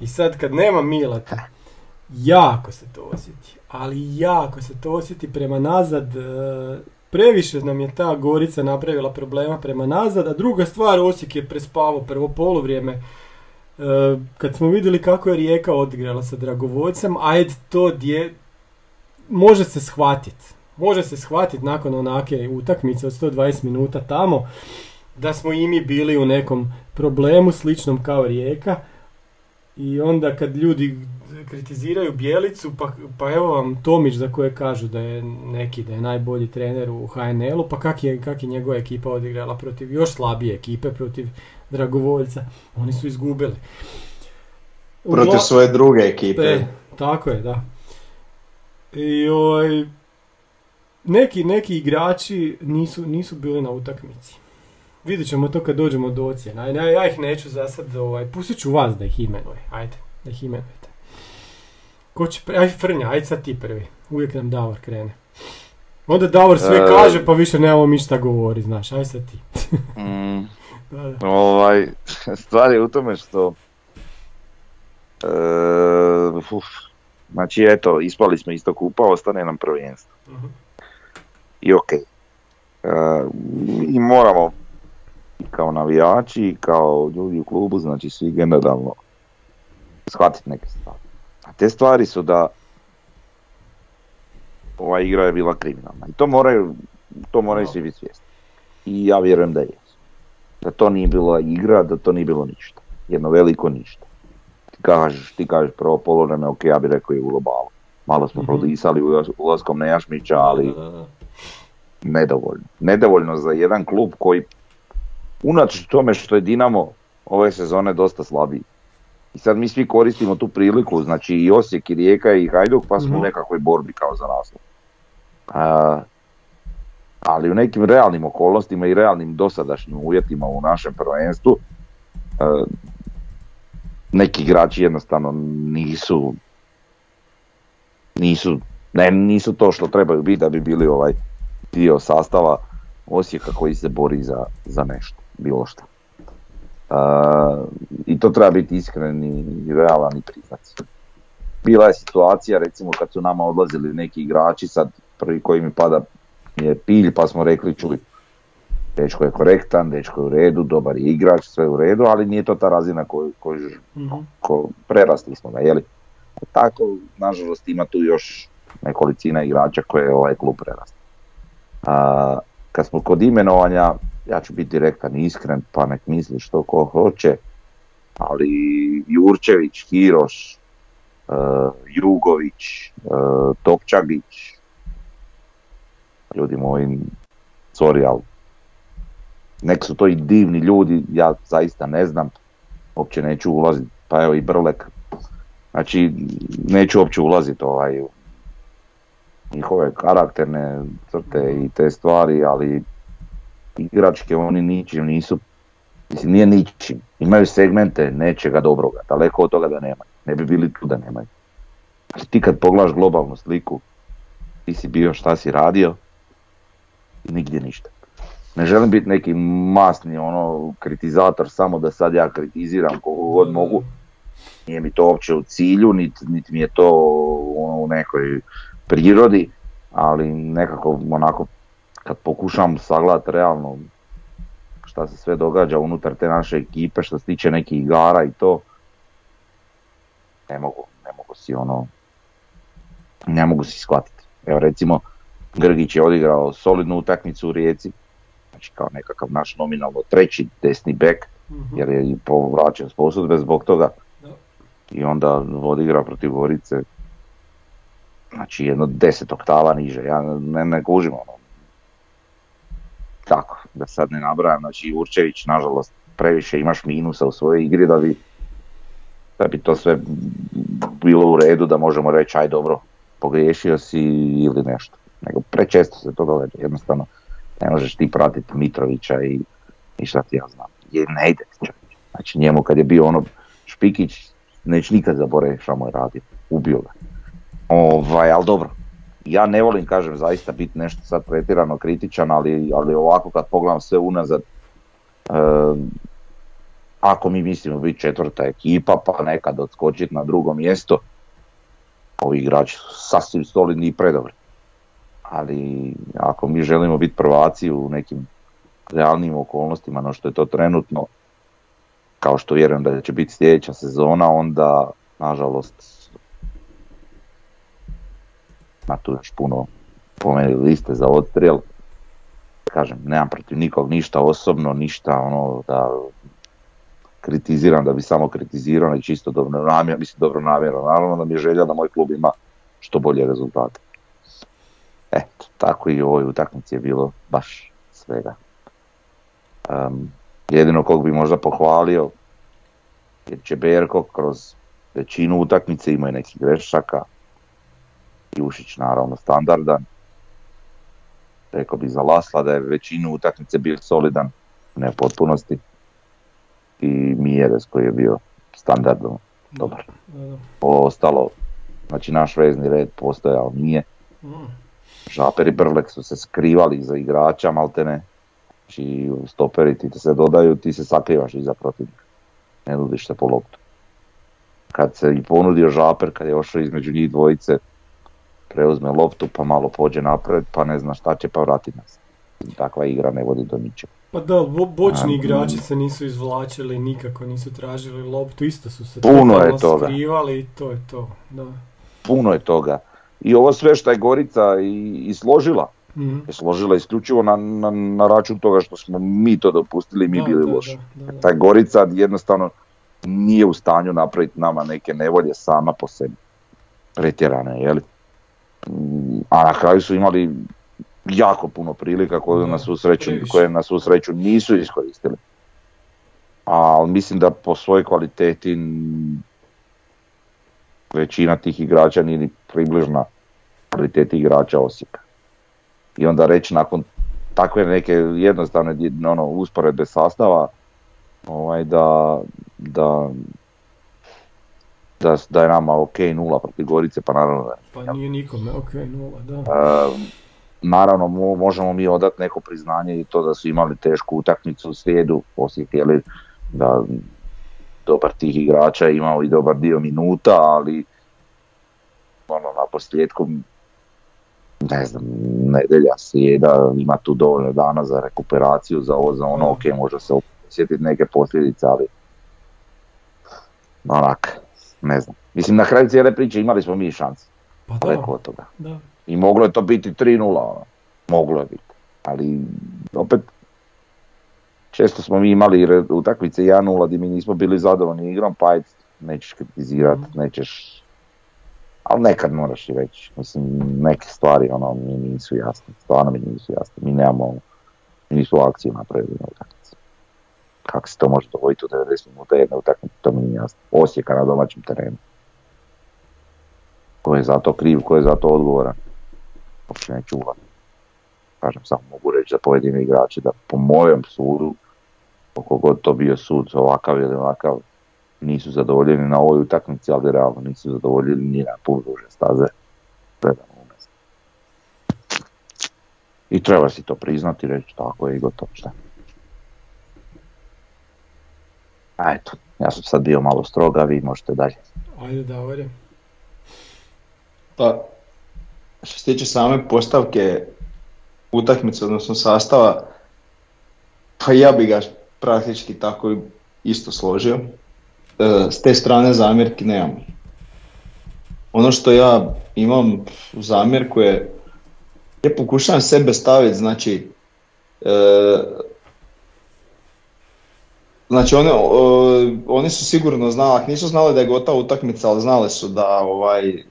I sad kad nema Mileta, jako se to osjeti. Ali jako se to osjeti prema nazad. Previše nam je ta Gorica napravila problema prema nazad, a druga stvar, Osijek je prespavao prvo poluvrijeme. E, kad smo vidjeli kako je Rijeka odigrala sa Dragovoljcem, ajde to dje, može se shvatiti. Može se shvatiti nakon onake utakmice od 120 minuta tamo da smo i mi bili u nekom problemu sličnom kao Rijeka. I onda kad ljudi kritiziraju Bijelicu, pa, pa evo vam Tomić za koje kažu da je neki, da je najbolji trener u HNL-u, pa kak je, kak je njegova ekipa odigrala protiv još slabije ekipe, protiv Dragovoljca. Oni su izgubili. Protiv svoje druge ekipe. E, tako je, da. I oj, neki, neki igrači nisu, nisu bili na utakmici. Vidjet ćemo to kad dođemo do ocjena. Ja, ja ih neću za sad, ovaj, pustit ću vas da ih imenuje. Ajde, da ih imenujete. Ko će, pre... aj Frnja, aj sad ti prvi. Uvijek nam Davor krene. Onda Davor sve E. kaže pa više nemamo mi šta govori, znaš, aj sad ti. Mm, Da, da. ovaj, stvar je u tome što e, uf, znači eto, ispali smo isto kupa, ostane nam prvenstvo. Mhm. I ok. E, I moramo kao navijači, i kao ljudi u klubu, znači svi generalno shvatiti neke stvari. A te stvari su da ova igra je bila kriminalna. I to moraju, to moraju svi biti svjesni. I ja vjerujem da jesu. Da to nije bila igra, da to nije bilo ništa. Jedno veliko ništa. Ti kažeš, ti kažeš prvo polovreme, ok, ja bih rekao je u globalu. Malo smo Mhm. prodisali ulaskom Nejašmića, ali nedovoljno. Nedovoljno za jedan klub koji, unatoč tome što je Dinamo ove sezone dosta slabiji. I sad mi svi koristimo tu priliku, znači i Osijek i Rijeka i Hajduk, pa smo Mhm. u nekakvoj borbi kao za naslov. A, ali u nekim realnim okolnostima i realnim dosadašnjim uvjetima u našem prvenstvu, a, neki igrači jednostavno nisu nisu, ne, nisu to što trebaju biti da bi bili ovaj dio sastava Osijeka koji se bori za, za nešto, bilo što. Uh, I to treba biti iskren i realan i priznat. Bila je situacija recimo kad su nama odlazili neki igrači, sad prvi koji mi pada je pilj pa smo rekli čuj, dečko je korektan, dečko je u redu, dobar je igrač, sve je u redu, ali nije to ta razina koju, koju Mhm. ko, prerasli smo ga, jeli? Tako, nažalost, ima tu još nekolicina igrača koje je ovaj klub prerasti. A, kad smo kod imenovanja, ja ću biti direktan i iskren, pa nek misli što ko hoće, ali Jurčević, Hiroš, e, Jugović, e, Topčagić, ljudi moji, sorry, ali nek su to i divni ljudi, ja zaista ne znam, uopće neću ulaziti, pa evo i Brlek, znači neću uopće ulaziti ovaj, njihove karakterne crte i te stvari, ali igračke oni ničim nisu, mislim nije ničim, imaju segmente nečega dobroga, daleko od toga da nemaju, ne bi bili tu da nemaju. Ali ti kad pogledaš globalnu sliku, ti si bio šta si radio nigdje ništa. Ne želim biti neki masni ono kritizator samo da sad ja kritiziram koliko god mogu. Nije mi to uopće u cilju, niti nit mi je to ono, u nekoj prirodi, ali nekako onako kad pokušam sagledati realno šta se sve događa unutar te naše ekipe što se tiče nekih igara i to ne mogu, ne mogu si ono ne mogu si shvatiti. Evo recimo Grgić je odigrao solidnu utakmicu u Rijeci, znači kao nekakav naš nominalno treći desni bek, Mhm. jer je i povraćen s posudbe zbog toga. Da. I onda odigra protiv Gorice, znači jedno deset oktava niže, ja ne, ne kužim ono. Tako, da sad ne nabrajam, znači Jurčević nažalost previše imaš minusa u svojoj igri da bi, da bi to sve bilo u redu da možemo reći aj dobro, pogriješio si ili nešto. Nego prečesto se to događa, jednostavno ne možeš ti pratiti Mitrovića i, i šta ti ja znam. Je, ne ide ti čovječe. Znači njemu kad je bio ono Špikić, neće nikad zaboraviti šta mu je radio. Ubio ga. Ovaj, ali dobro. Ja ne volim, kažem, zaista biti nešto sad pretjerano kritičan, ali, ali ovako kad pogledam sve unazad, em, ako mi mislimo biti četvrta ekipa, pa nekad odskočiti na drugo mjesto, ovi igrači su sasvim solidni i predobri. ali ako mi želimo biti prvaci u nekim realnim okolnostima, no što je to trenutno, kao što vjerujem da će biti sljedeća sezona, onda nažalost na tu još puno pomeni liste za odstrel. Kažem, nemam protiv nikog ništa osobno, ništa ono da kritiziram da bi samo kritizirao, nego čisto dobro namjer, mislim dobro namjerno. Naravno da mi je želja da moj klub ima što bolje rezultate. Eto, tako i u ovoj utakmici je bilo baš svega. Um, jedino kog bi možda pohvalio jer će Berko kroz većinu utakmice ima i nekih grešaka. Jušić naravno standardan. Rekao bi za Lasla da je većinu utakmice bio solidan, ne u potpunosti. I Mijeres koji je bio standardno dobar. Ostalo, znači naš vezni red postojao nije. Mm. Žaper i Brlek su se skrivali za igrača, maltene. Znači stoperi ti se dodaju, ti se sakrivaš iza protivnika. Ne nudiš se po loptu. Kad se i ponudio Žaper, kad je ošao između njih dvojice, preuzme loptu pa malo pođe napred pa ne zna šta će pa vrati nas. Takva igra ne vodi do ničega. Pa da, bočni igrači se nisu izvlačili, nikako nisu tražili loptu, isto su se Puno je toga. skrivali i to je to. Da. Puno je toga. I ovo sve što je Gorica i, i složila, mm je složila isključivo na, na, na, račun toga što smo mi to dopustili i mi bili loši. Taj Gorica jednostavno nije u stanju napraviti nama neke nevolje sama po sebi. Pretjerane, jeli? A na kraju su imali jako puno prilika koje, na svu sreću, koje na svu sreću nisu iskoristili. Ali mislim da po svojoj kvaliteti većina tih igrača nije ni približna kvaliteti igrača Osijeka. I onda reći nakon takve neke jednostavne ono, usporedbe sastava ovaj, da, da, da, da je nama ok nula protiv Gorice, pa naravno da Pa nije nikome ok nula, da. Uh, naravno možemo mi odati neko priznanje i to da su imali tešku utakmicu u slijedu, osjetili da dobar tih igrača imao i dobar dio minuta, ali ono na posljedku ne znam, nedelja, slijeda, ima tu dovoljno dana za rekuperaciju, za ovo, za ono, ok, može se osjetiti neke posljedice, ali onak, ne znam. Mislim, na kraju cijele priče imali smo mi šanse. Pa da. od toga. Da. I moglo je to biti 3-0, ono. moglo je biti. Ali opet, često smo mi imali utakmice 1-0 gdje mi nismo bili zadovoljni igrom, pa ajde, nećeš kritizirati, mm. nećeš ali nekad moraš i reći, mislim, neke stvari ono, mi nisu jasne, stvarno mi nisu jasne, mi nemamo, mi nisu akciju napravili na utakmici. Kako se to može dogoditi u 90 minuta jedne utakmice, to mi nije jasno. Osijeka na domaćem terenu. Ko je za to kriv, ko je za to odgovoran, uopće neću ulaziti. Kažem, samo mogu reći za pojedine igrače da po mojem sudu, koliko god to bio sud ovakav ili ovakav, nisu zadovoljeni na ovoj utakmici, ali realno nisu zadovoljeni ni na pol duže staze. I treba si to priznati i reći tako je i gotovo šta. A eto, ja sam sad bio malo stroga, vi možete dalje. Ajde, Davore. Pa, što se tiče same postavke utakmice, odnosno sastava, pa ja bi ga praktički tako isto složio. E, s te strane zamjerki nemam. Ono što ja imam u zamjerku je, ja pokušavam sebe staviti, znači, e, znači one, oni su sigurno znali, nisu znali da je gotova utakmica, ali znali su da, ovaj,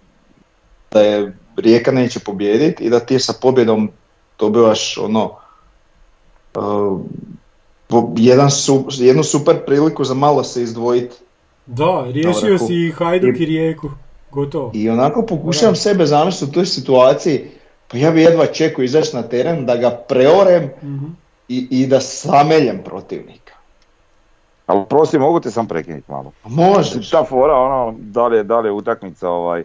da je Rijeka neće pobijediti i da ti sa pobjedom dobivaš ono, uh, jedan su, jednu super priliku za malo se izdvojiti da, riješio si i Hajduk i, Rijeku, gotovo. I onako pokušavam sebe zamisliti u toj situaciji, pa ja bi jedva čekao izaći na teren da ga preorem mhm. i, i da sameljem protivnika. Ali prosim, mogu te sam prekinuti malo? Može. Ta fora, ono, da li je, da li je utakmica ovaj,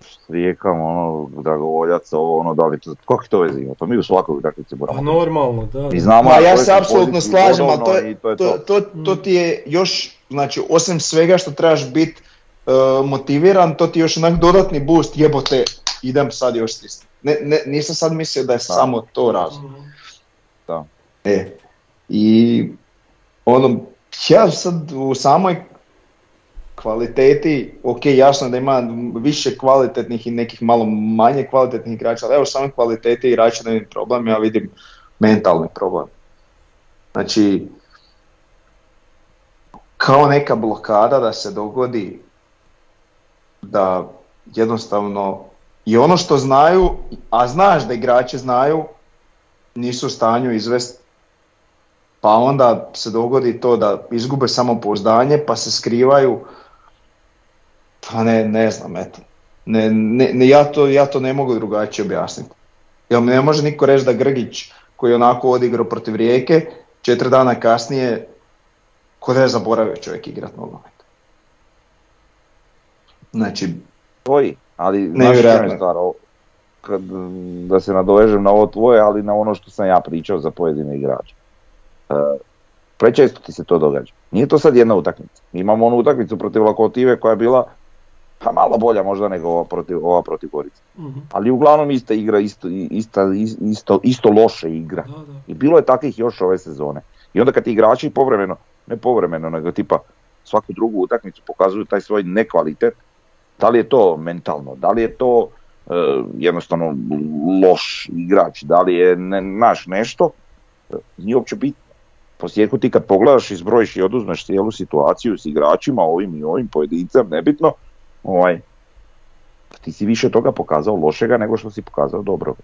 s Rijekama, ono, Dragovoljac, ovo, ono, da li to, kako to vezi ima? Pa mi u svakoj utakmici moramo. Pa normalno, da. Mi znamo, ja se apsolutno slažem, ali to, to, to, to, ti je još Znači, osim svega što trebaš biti uh, motiviran, to ti još onak dodatni boost, jebote, idem sad još stisnuti. Ne, ne, nisam sad mislio da je samo to razlog. Da. E, i ono, ja sad u samoj kvaliteti, ok, jasno da ima više kvalitetnih i nekih malo manje kvalitetnih igrača, ali evo samo kvaliteti igrača je problem, ja vidim mentalni problem. Znači, kao neka blokada da se dogodi da jednostavno i ono što znaju, a znaš da igrači znaju, nisu u stanju izvesti pa onda se dogodi to da izgube samopouzdanje pa se skrivaju pa ne, ne znam, eto. Ne, ne, ja, to, ja to ne mogu drugačije objasniti. Jer ne može niko reći da Grgić koji je onako odigrao protiv Rijeke, četiri dana kasnije, ko da je zaboravio čovjek igrat nogomet. Znači, tvoji, ali nevjerojatno stvar, kad, da se nadovežem na ovo tvoje, ali na ono što sam ja pričao za pojedine igrače. E, prečesto ti se to događa. Nije to sad jedna utakmica. Mi imamo onu utakmicu protiv Lokomotive koja je bila pa malo bolja možda nego ova protiv, ova protiv Gorice. uh Ali uglavnom ista igra, isto, ista, isto, isto loše igra. Da, da. I bilo je takvih još ove sezone. I onda kad ti igrači povremeno, ne povremeno, nego tipa svaku drugu utakmicu pokazuju taj svoj nekvalitet, da li je to mentalno, da li je to e, jednostavno loš igrač, da li je ne, naš nešto, e, nije uopće bitno. Posjeku ti kad pogledaš, izbrojiš i oduzmeš cijelu situaciju s igračima, ovim i ovim pojedincem, nebitno, ovaj, ti si više toga pokazao lošega nego što si pokazao dobro.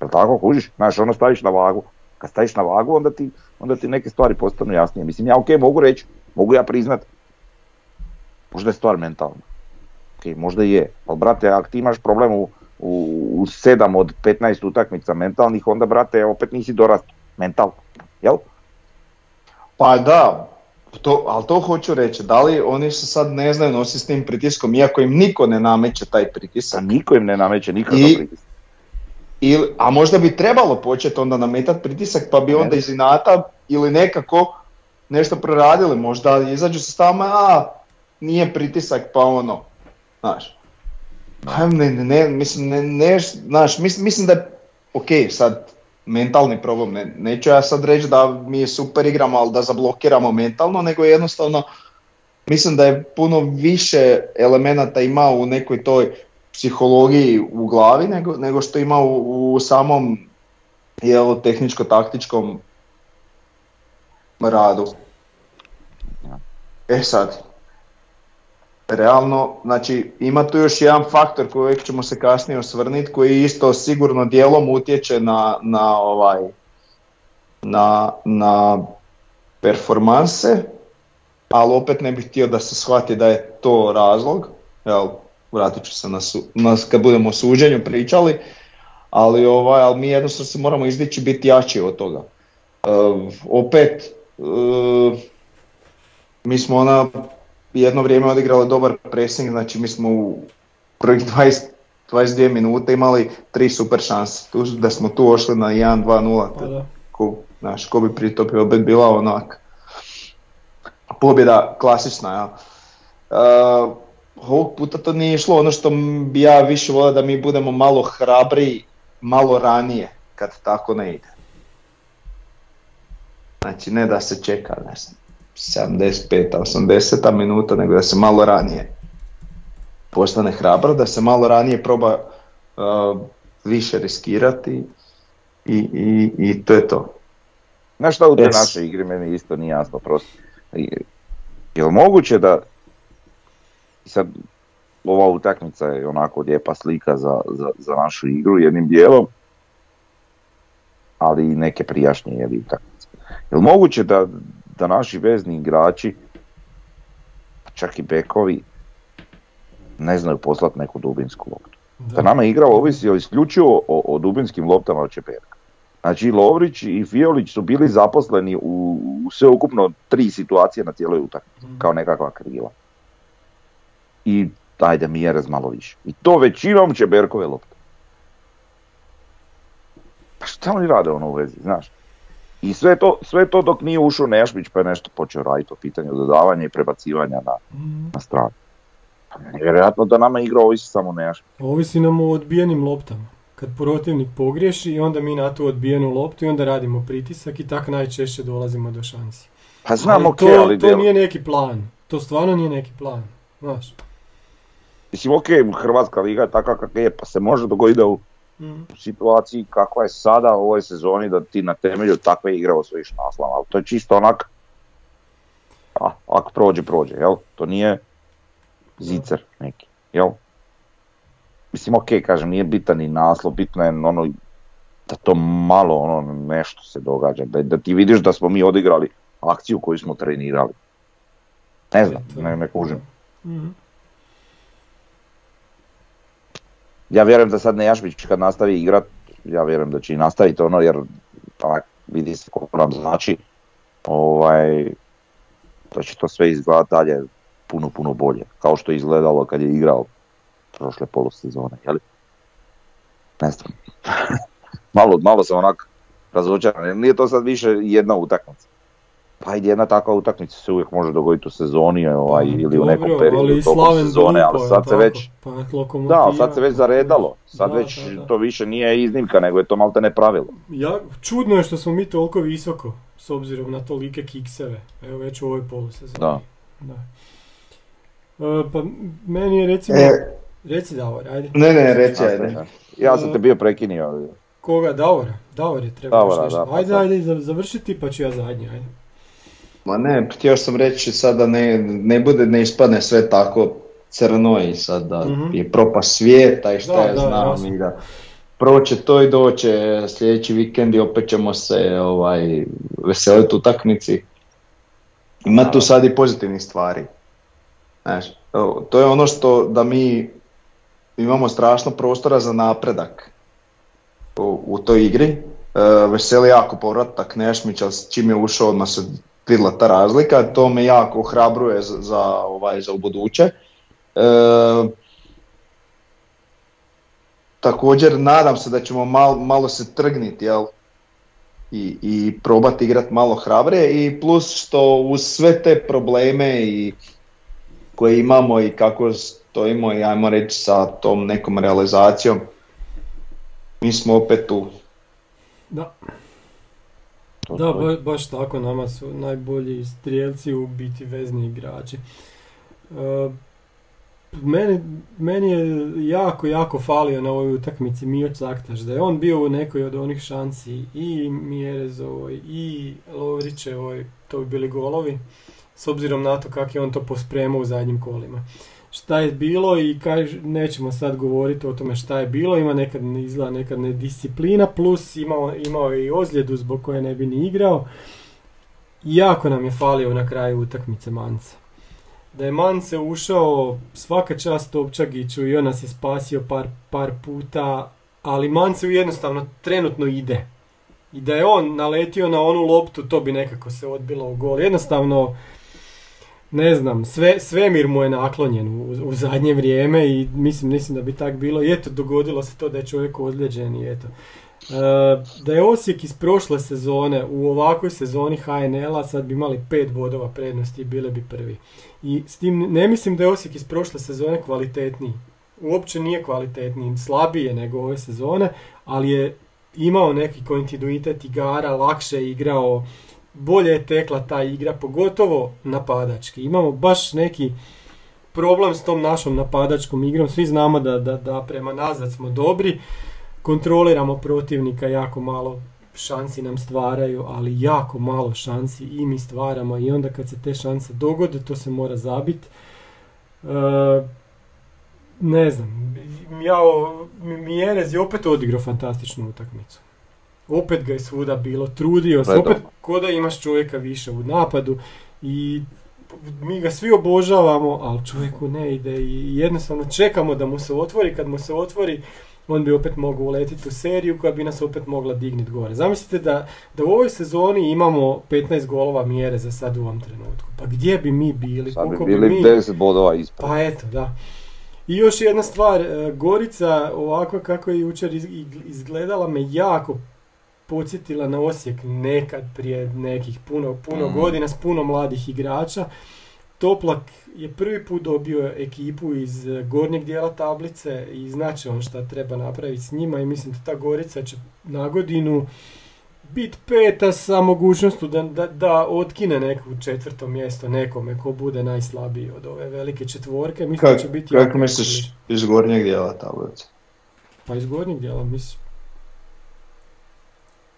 Jel tako kužiš? Znaš, ono staviš na vagu. Kad staviš na vagu, onda ti, onda ti neke stvari postanu jasnije. Mislim, ja ok, mogu reći, mogu ja priznat, možda je stvar mentalna. Ok, možda je, ali brate, ako ti imaš problem u, u, u 7 od 15 utakmica mentalnih, onda brate, opet nisi dorast mental. Jel? Pa da, to, ali to hoću reći, da li oni se sad ne znaju nositi s tim pritiskom, iako im niko ne nameće taj pritisak. A niko im ne nameće nikakav pritisak. Il, a možda bi trebalo početi onda nametati pritisak pa bi onda iz inata ili nekako nešto proradili, možda izađu sa stavama, a nije pritisak pa ono, znaš. Ne, ne, ne, mislim, ne, ne, znaš, mislim, mislim da je, ok, sad mentalni problem. Ne, neću ja sad reći da mi super igramo, ali da zablokiramo mentalno, nego jednostavno mislim da je puno više elemenata ima u nekoj toj psihologiji u glavi nego, nego što ima u, u samom jel, tehničko-taktičkom radu. E sad, realno, znači ima tu još jedan faktor koji ćemo se kasnije osvrniti koji isto sigurno dijelom utječe na, na ovaj na, na performanse, ali opet ne bih htio da se shvati da je to razlog, jel, vratit ću se na, su, na kad budemo o suđenju pričali, ali, ovaj, ali mi jednostavno se moramo izdići biti jači od toga. Uh, opet, uh, mi smo ona jedno vrijeme odigrali dobar pressing, znači mi smo u prvih 20, 22 minute imali tri super šanse. Tu, da smo tu ošli na 1-2-0, pa ko, znaš, ko bi prije to bi opet bila onak pobjeda klasična. Ja. Uh, ovog puta to nije išlo ono što bi ja više volio da mi budemo malo hrabri, malo ranije kad tako ne ide. Znači ne da se čeka, ne znam, 75 80 minuta, nego da se malo ranije postane hrabro, da se malo ranije proba uh, više riskirati i, i, i to je to. Znaš šta u te naše igre meni isto nije jasno prosto. Je li moguće da sad ova utakmica je onako lijepa slika za, za, za našu igru jednim dijelom, ali i neke prijašnje utakmice. Je li moguće da, da naši vezni igrači, čak i bekovi, ne znaju poslati neku dubinsku loptu. Da, nama igra ovisi isključivo o, o dubinskim loptama od Čeperka. Znači Lovrić i Fiolić su bili zaposleni u, u sveukupno tri situacije na cijeloj utakmici, mhm. kao nekakva krila. I ajde Mjerez malo više. I to većinom Čeberkove lopte. Pa šta oni rade ono u vezi, znaš? I sve to, sve to dok nije ušao Nešmić pa je nešto počeo raditi o pitanju dodavanja i prebacivanja na, mm. na stranu. Vjerojatno da nama igra ovisi samo Nejaš. Ovisi nam o odbijenim loptama. Kad protivnik pogriješi i onda mi na tu odbijenu loptu i onda radimo pritisak i tako najčešće dolazimo do šansi. Pa znam, ok, to, ali... To nije neki plan. To stvarno nije neki plan. Znaš. Mislim, ok, Hrvatska liga je takva kakva je, pa se može dogoditi da u mm. situaciji kakva je sada u ovoj sezoni da ti na temelju takve igre osvojiš naslov, ali to je čisto onak, a, ako prođe, prođe, jel? To nije zicer neki, jel? Mislim, ok, kažem, nije bitan ni naslov, bitno je ono, da to malo ono nešto se događa, da, da ti vidiš da smo mi odigrali akciju koju smo trenirali. Ne znam, ne, ne kužim. mm Ja vjerujem da sad Nejašmić kad nastavi igrat, ja vjerujem da će i nastaviti ono jer onak, vidi se koliko nam znači, ovaj, da će to sve izgledati dalje puno, puno bolje, kao što je izgledalo kad je igrao prošle polusezone, jeli? Ne znam. malo, malo sam onak razočaran, nije to sad više jedna utakmica. Pa jedna takva utakmica se uvijek može dogoditi u sezoni ovaj, pa, ili u nekom periodu tokom sezone, ali sad se već... Pa, da, sad se već zaredalo, sad već to više nije iznimka, nego je to malte ne pravilo. Ja, čudno je što smo mi toliko visoko, s obzirom na tolike kikseve, evo već u ovoj polusezoni. Da. da. E, pa meni je recimo... E, reci Davor, ajde. Ne, ne, reci, ajde. Ja sam te bio prekinio. Koga? Davora? Davor je trebao nešto. Da, pa ajde, ajde, završiti pa ću ja zadnji, ajde. Ma ne, htio sam reći sad da ne, ne bude, ne ispadne sve tako crno i sad da mm je propast svijeta i šta ja znam i da proće to i doće sljedeći vikend i opet ćemo se ovaj, veseliti utakmici. Ima tu sad i pozitivnih stvari. Znaš, to je ono što da mi imamo strašno prostora za napredak u, u toj igri. E, veseli jako povratak Nešmića, čim je ušao odmah se vidjela ta razlika, to me jako ohrabruje za, za, ovaj, za u buduće. E, također nadam se da ćemo mal, malo se trgniti jel? I, i probati igrati malo hrabre i plus što uz sve te probleme i koje imamo i kako stojimo i ajmo reći sa tom nekom realizacijom mi smo opet tu. Da. Da, baš tako, nama su najbolji strijelci u biti vezni igrači. E, meni, meni je jako, jako falio na ovoj utakmici Mio Caktaš, da je on bio u nekoj od onih šanci i Mjerezovoj i Lovrićevoj, to bi bili golovi, s obzirom na to kako je on to pospremao u zadnjim kolima šta je bilo i kaž, nećemo sad govoriti o tome šta je bilo, ima nekad izgleda nekad nedisciplina, plus imao, imao i ozljedu zbog koje ne bi ni igrao. Jako nam je falio na kraju utakmice Manca. Da je Mance ušao svaka čast Topčagiću i on nas je spasio par, par puta, ali Mance jednostavno trenutno ide. I da je on naletio na onu loptu, to bi nekako se odbilo u gol. Jednostavno, ne znam, sve, svemir mu je naklonjen u, u zadnje vrijeme i mislim, mislim da bi tak bilo. I eto, dogodilo se to da je čovjek ozlijeđen i eto. E, da je Osijek iz prošle sezone u ovakvoj sezoni HNL-a sad bi imali pet bodova prednosti i bile bi prvi. I s tim ne mislim da je Osijek iz prošle sezone kvalitetniji. Uopće nije kvalitetniji, slabije nego ove sezone, ali je imao neki kontinuitet igara, lakše igrao, bolje je tekla ta igra, pogotovo napadački. Imamo baš neki problem s tom našom napadačkom igrom. Svi znamo da, da, da prema nazad smo dobri, kontroliramo protivnika jako malo šansi nam stvaraju, ali jako malo šansi i mi stvaramo i onda kad se te šanse dogode, to se mora zabiti. E, ne znam, ja, je opet odigrao fantastičnu utakmicu opet ga je svuda bilo, trudio se, opet ko da imaš čovjeka više u napadu i mi ga svi obožavamo, ali čovjeku ne ide i jednostavno čekamo da mu se otvori, kad mu se otvori on bi opet mogao uletiti u seriju koja bi nas opet mogla digniti gore. Zamislite da, da u ovoj sezoni imamo 15 golova mjere za sad u ovom trenutku. Pa gdje bi mi bili? Sad bi bili mi... 10 bodova ispod. Pa eto, da. I još jedna stvar, e, Gorica ovako kako je jučer izgledala me jako podsjetila na Osijek nekad prije nekih puno, puno mm. godina s puno mladih igrača Toplak je prvi put dobio ekipu iz gornjeg dijela tablice i znači on šta treba napraviti s njima i mislim da ta Gorica će na godinu bit peta sa mogućnostu da, da, da otkine neko četvrto mjesto nekome ko bude najslabiji od ove velike četvorke. Mislim da će biti kako misliš iz gornjeg dijela tablice? Pa iz gornjeg dijela mislim.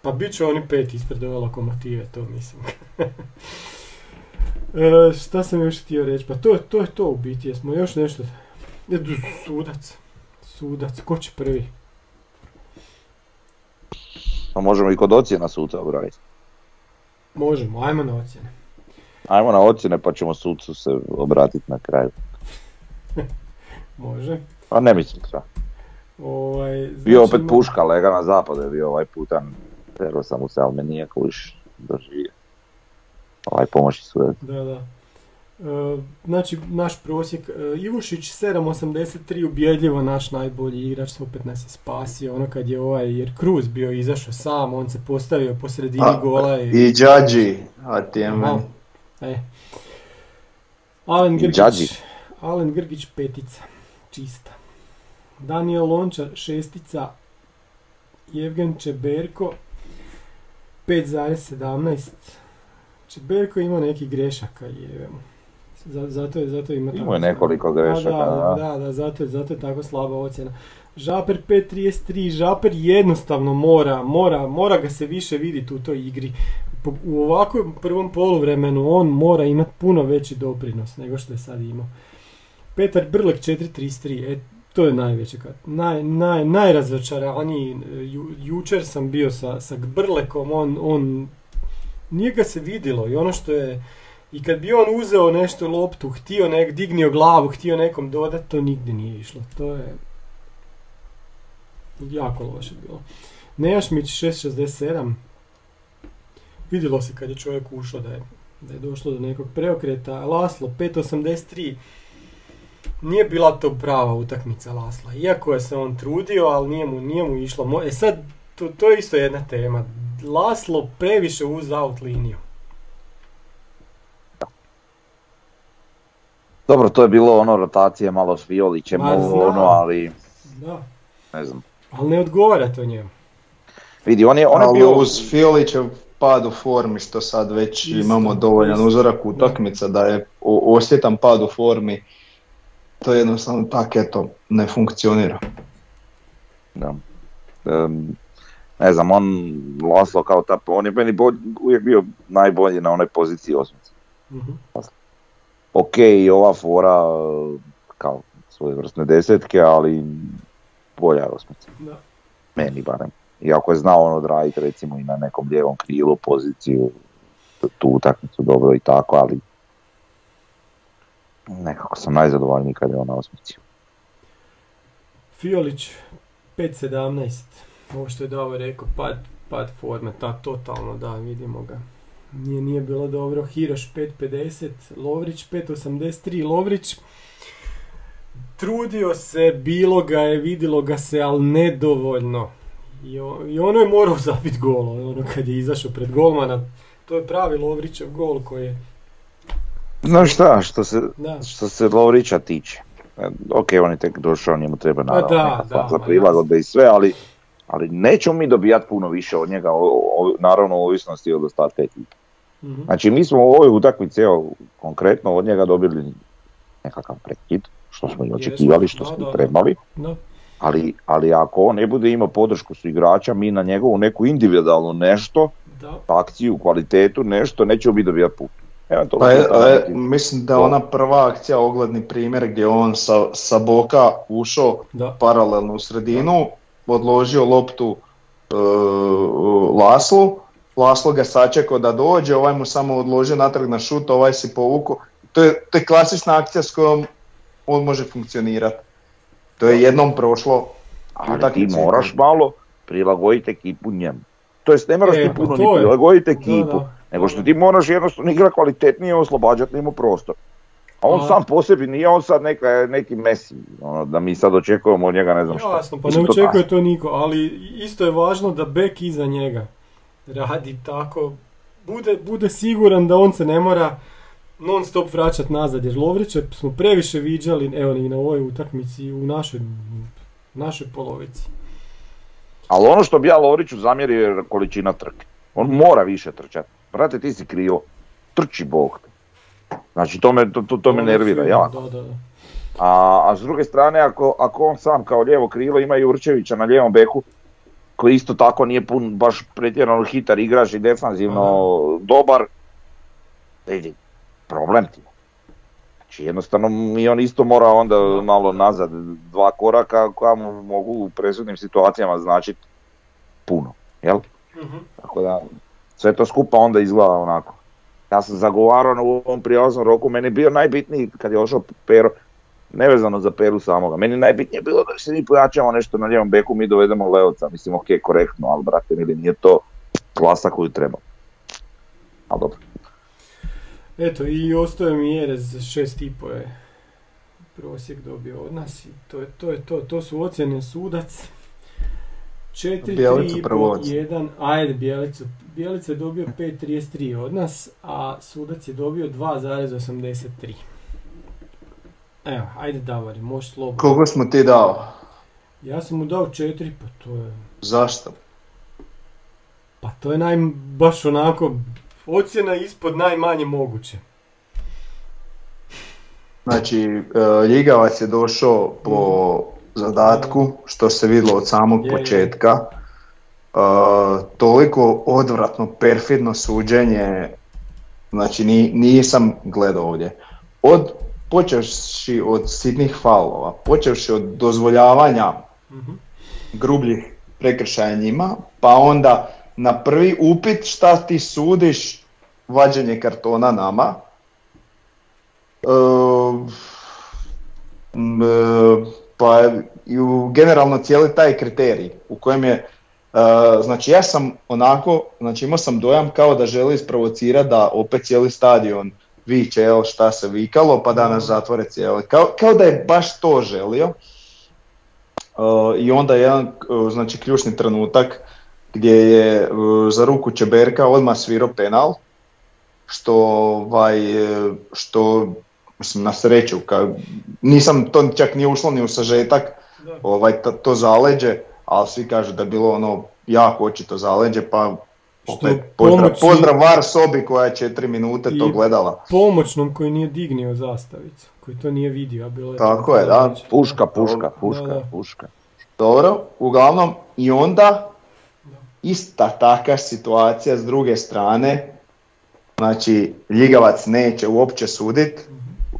Pa bit će oni pet ispred ove lokomotive, to mislim. e, šta sam još htio reći? Pa to, to je to u biti. Jesmo još nešto... Sudac. Sudac. Ko će prvi? Pa možemo i kod ocjena suca obraditi. Možemo, ajmo na ocjene. Ajmo na ocjene pa ćemo sucu se obratiti na kraju. Može. Pa ne mislim sve. Ovaj, znači bio opet puška, lega na zapadu je bio ovaj putan. Vero sam mu se, ali me nije kuš doživio. Ovaj pomoći su. Da, da. E, znači, naš prosjek, e, Ivušić 7.83 ubjedljivo naš najbolji igrač, opet nas je spasio, ono kad je ovaj, jer Cruz bio izašao sam, on se postavio po sredini a, gola. I, i Đađi, a ti je meni. E. Alen Grgić, Alen Grgić petica, čista. Daniel Lončar šestica, Jevgen Čeberko 5,17. Čeberko ima neki grešaka, jevemo. Zato je, zato ima Imao je nekoliko grešaka, da. Da, da, zato, je, zato je tako slaba ocjena. Žaper 5.33, Žaper jednostavno mora, mora, mora ga se više vidjeti u toj igri. U ovakvom prvom poluvremenu on mora imati puno veći doprinos nego što je sad imao. Petar Brlek 4.33, e, to je najveće, naj, naj, najrazočaraniji, ju, jučer sam bio sa, sa Brlekom, on, on, nije ga se vidjelo i ono što je, i kad bi on uzeo nešto loptu, htio nek, dignio glavu, htio nekom dodat, to nigdje nije išlo. To je jako loše bilo. Nejašmić 6.67. Vidjelo se kad je čovjek ušao da je, da je došlo do nekog preokreta. Laslo 5.83. Nije bila to prava utakmica Lasla. Iako je se on trudio, ali nije mu, nije mu išlo. E sad, to, to je isto jedna tema. Laslo previše uz out liniju. Dobro, to je bilo ono rotacije malo s Violićem, ono, ali... Da. Ne znam. Ali ne odgovara to njemu. Vidi, on je, on je bio... uz Fiolićev pad u formi, što sad već imamo dovoljan uzorak utakmica, da je osjetan pad u formi, to jednostavno tak eto, ne funkcionira. Da. ne znam, on Laslo kao ta, on je meni uvijek bio najbolji na onoj poziciji osmice. mm ok, i ova fora kao svoje vrstne desetke, ali bolja je osmica. Da. Meni barem. Iako je znao on odraditi recimo i na nekom lijevom krilu poziciju, tu utakmicu dobro i tako, ali nekako sam najzadovoljniji kad je on na osmici. Fiolić 5.17, ovo što je Davo rekao, pad, pad forme, ta totalno, da, vidimo ga. Nije, nije bilo dobro. Hiroš 5.50, Lovrić 5.83. Lovrić trudio se, bilo ga je, vidilo ga se, ali nedovoljno. I, ono je morao zabiti gol, ono kad je izašao pred golmana. To je pravi Lovrićev gol koji je... Znaš šta, što se, što se Lovrića tiče. E, ok, on je tek došao, njemu treba naravno da, za prilagodbe i sve, ali, ali nećemo mi dobijati puno više od njega, naravno u ovisnosti od ostatka ekipa. Mhm. Znači mi smo u ovoj utakmici, evo, konkretno od njega dobili nekakav prekid, što smo i očekivali, što smo trebali. Ali, ali ako on ne bude imao podršku su igrača, mi na njegovu neku individualnu nešto, akciju, kvalitetu, nešto, nećemo mi dobijati Pa je, mislim da ona prva akcija, ogledni primjer gdje on sa, sa boka ušao paralelno u sredinu, odložio loptu uh, Laslu, Laslo ga sačekao da dođe, ovaj mu samo odložio natrag na šut, ovaj si povukao. To je, to je klasična akcija s kojom on može funkcionirati. To je jednom prošlo. Ali ti moraš malo prilagoditi ekipu njemu. To jest ne moraš e, ti pa puno ni prilagoditi ekipu, nego što ti moraš jednostavno igra kvalitetnije oslobađati njemu prostor. A on sam po sebi nije on sad neka, neki Messi, ono, da mi sad očekujemo od njega ne znam što. Jasno, pa ne očekuje to niko, ali isto je važno da bek iza njega radi tako, bude, bude siguran da on se ne mora non stop vraćati nazad, jer Lovrića smo previše viđali, evo i na ovoj utakmici u našoj, našoj polovici. Ali ono što bi ja Lovriću zamjerio je količina trke. On mora više trčati. Brate, ti si krivo. Trči Bog. Znači, to me, to, to, to me nervira da. A, a s druge strane, ako, ako on sam kao lijevo krilo ima Jurčevića na lijevom beku, koji isto tako nije pun baš pretjerano hitar igrač i defanzivno dobar, vidi, problem ti. Znači jednostavno i on isto mora onda malo nazad dva koraka koja mu mogu u presudnim situacijama značiti puno, jel? Mhm. Tako da sve to skupa onda izgleda onako. Ja sam zagovarao na u ovom prijelaznom roku, meni je bio najbitniji kad je ošao Pero, nevezano za Peru samoga, meni najbitnije je bilo da se mi pojačamo nešto na ljevom beku, mi dovedemo Leoca, mislim ok, korektno, ali brate, ili nije to klasa koju treba. Ali dobro. Eto, i ostaje mi Jerez, šest i po je prosjek dobio od nas i to je to, je to. to su ocjene sudac. 4, Bjelica 3, prvo ocjena. 1, ajde Bjelicu. Bjelica je dobio 5.33 od nas, a sudac je dobio 2,83. Evo, ajde Davari, možeš slobodno. Koliko smo ti dao? Ja sam mu dao 4, pa to je... Zašto? Pa to je naj, baš onako, ocjena ispod najmanje moguće. Znači, e, Ljigavac je došao po zadatku, što se vidjelo od samog je. početka. E, toliko odvratno, perfidno suđenje, znači ni- nisam gledao ovdje. Od, počevši od sitnih faulova, počevši od dozvoljavanja Mhm. grubljih prekršaja njima, pa onda na prvi upit šta ti sudiš, vađenje kartona nama. E, e, pa i u generalno cijeli taj kriterij u kojem je, e, znači ja sam onako, znači imao sam dojam kao da želi isprovocirati da opet cijeli stadion viče evo šta se vikalo pa da. nas zatvore cijeli, kao, kao da je baš to želio. Uh, I onda jedan uh, znači, ključni trenutak gdje je za ruku Čeberka odmah svirao penal, što, ovaj, što mislim, na sreću, ka, nisam to čak nije ušlo ni u sažetak, ovaj, to, to zaleđe, ali svi kažu da je bilo ono jako očito zaleđe, pa Što opet pozdrav, pomoći- pozdrav VAR sobi koja je četiri minute to gledala. Pomoćnom koji nije dignio zastavicu, koji to nije vidio, a bilo je... Tako je, da. Puška, puška, Da, puška, da. puška. Dobro, uglavnom i onda ista takva situacija s druge strane, znači Ljigavac neće uopće sudit,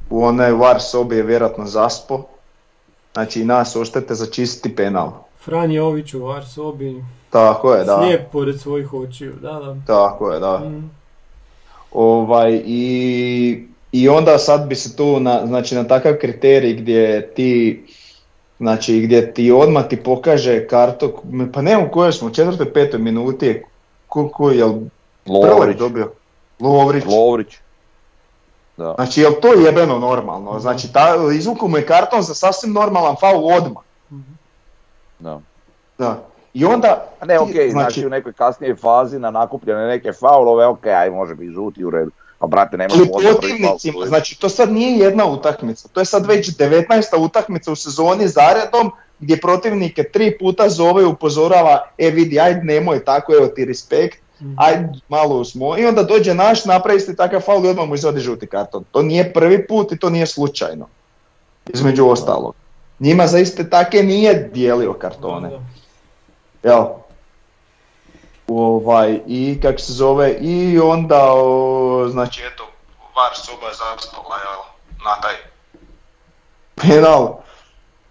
u onoj var sobi je vjerojatno zaspo, znači i nas oštete za čisti penal. Fran Jović u var sobi, Tako je, da. slijep pored svojih očiju, da, da. Tako je, da. Mm. Ovaj, i, I onda sad bi se tu na, znači, na takav kriterij gdje ti znači gdje ti odmah ti pokaže kartu, pa ne u kojoj smo, u četvrtoj, petoj minuti je ko, ko, jel Prlek Lovrić, dobio? Lovrić. Lovrić. Da. Znači jel to jebeno normalno? Znači ta, izvuku mu je karton za sasvim normalan faul odmah. Da. Da. I onda... A ne, ti- ok, znači, u nekoj kasnijoj fazi na nakupljene neke faulove, ok, aj može biti žuti u redu. A brate, nema Ali protivnicima, znači to sad nije jedna utakmica, to je sad već 19. utakmica u sezoni zaredom gdje protivnike tri puta zove i upozorava, e vidi, ajde nemoj tako, evo ti respekt, ajde malo smo i onda dođe naš, napravi isti takav faul i odmah mu izvadi žuti karton. To nije prvi put i to nije slučajno, između ostalog. Njima za iste take nije dijelio kartone. Jel? Ovaj, i kak se zove, i onda, o, znači eto, var soba je zaspala, jel, na taj penal,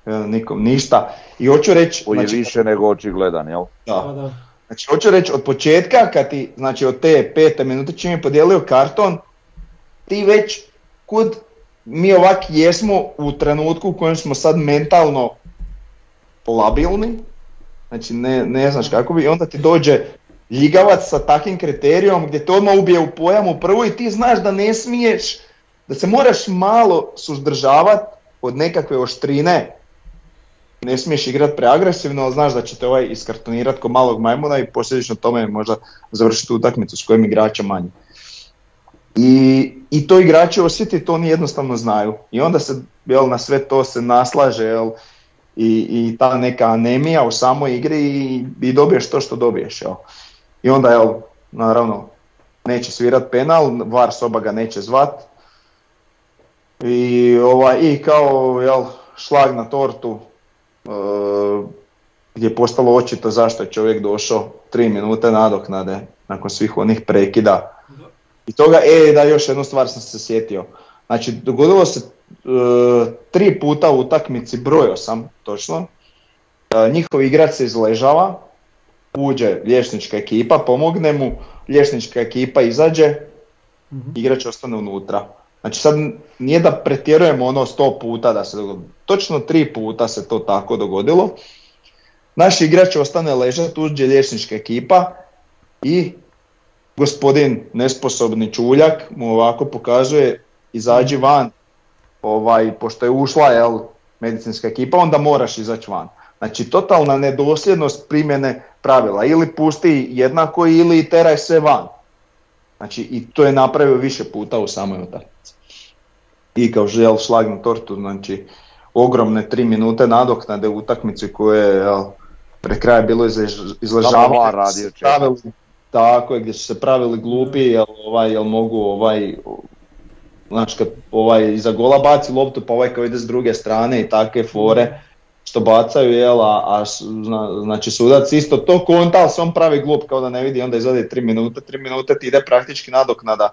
nikom ništa. I hoću reći, Koji je znači, više nego očigledan, jel? Da, da, da. znači hoću reći od početka, kad ti, znači od te pete minute čim je podijelio karton, ti već kud mi ovak jesmo u trenutku u kojem smo sad mentalno labilni, znači ne, ne znaš kako bi, i onda ti dođe ljigavac sa takvim kriterijom gdje te odmah ubije u pojam u prvu i ti znaš da ne smiješ, da se moraš malo suzdržavati od nekakve oštrine, ne smiješ igrati preagresivno, ali znaš da će te ovaj iskartonirati ko malog majmuna i posljedično tome možda završiti utakmicu s kojim igrača manje. I, i to igrači osjeti, to oni jednostavno znaju. I onda se jel, na sve to se naslaže jel, i, i ta neka anemija u samoj igri i, i dobiješ to što dobiješ. Jel. I onda, jel, naravno, neće svirat penal, var soba ga neće zvat. I, ovaj, i kao jel, šlag na tortu, e, gdje je postalo očito zašto je čovjek došao tri minute nadoknade nakon svih onih prekida. I toga, e, da još jednu stvar sam se sjetio. Znači, dogodilo se e, tri puta u utakmici, brojio sam točno, e, njihov igrač se izležava, uđe liječnička ekipa, pomogne mu, liječnička ekipa izađe, mm igrač ostane unutra. Znači sad nije da pretjerujemo ono sto puta da se dogodilo, točno tri puta se to tako dogodilo. Naš igrač ostane ležati, uđe liječnička ekipa i gospodin nesposobni čuljak mu ovako pokazuje izađi van, ovaj, pošto je ušla jel, medicinska ekipa, onda moraš izaći van. Znači totalna nedosljednost primjene pravila, ili pusti jednako ili teraj sve van. Znači i to je napravio više puta u samoj utakmici. I kao žel šlag na tortu, znači ogromne tri minute nadoknade u utakmici koje je pre kraja bilo izležavanje. Tako je, gdje su se pravili glupi, jel, ovaj, jel mogu ovaj, znači kad ovaj, iza gola baci loptu pa ovaj kao ide s druge strane i takve fore što bacaju, jel, a, a znači sudac isto to konta, ali se on pravi glup kao da ne vidi, onda izvadi 3 minute, 3 minute ti ide praktički nadoknada.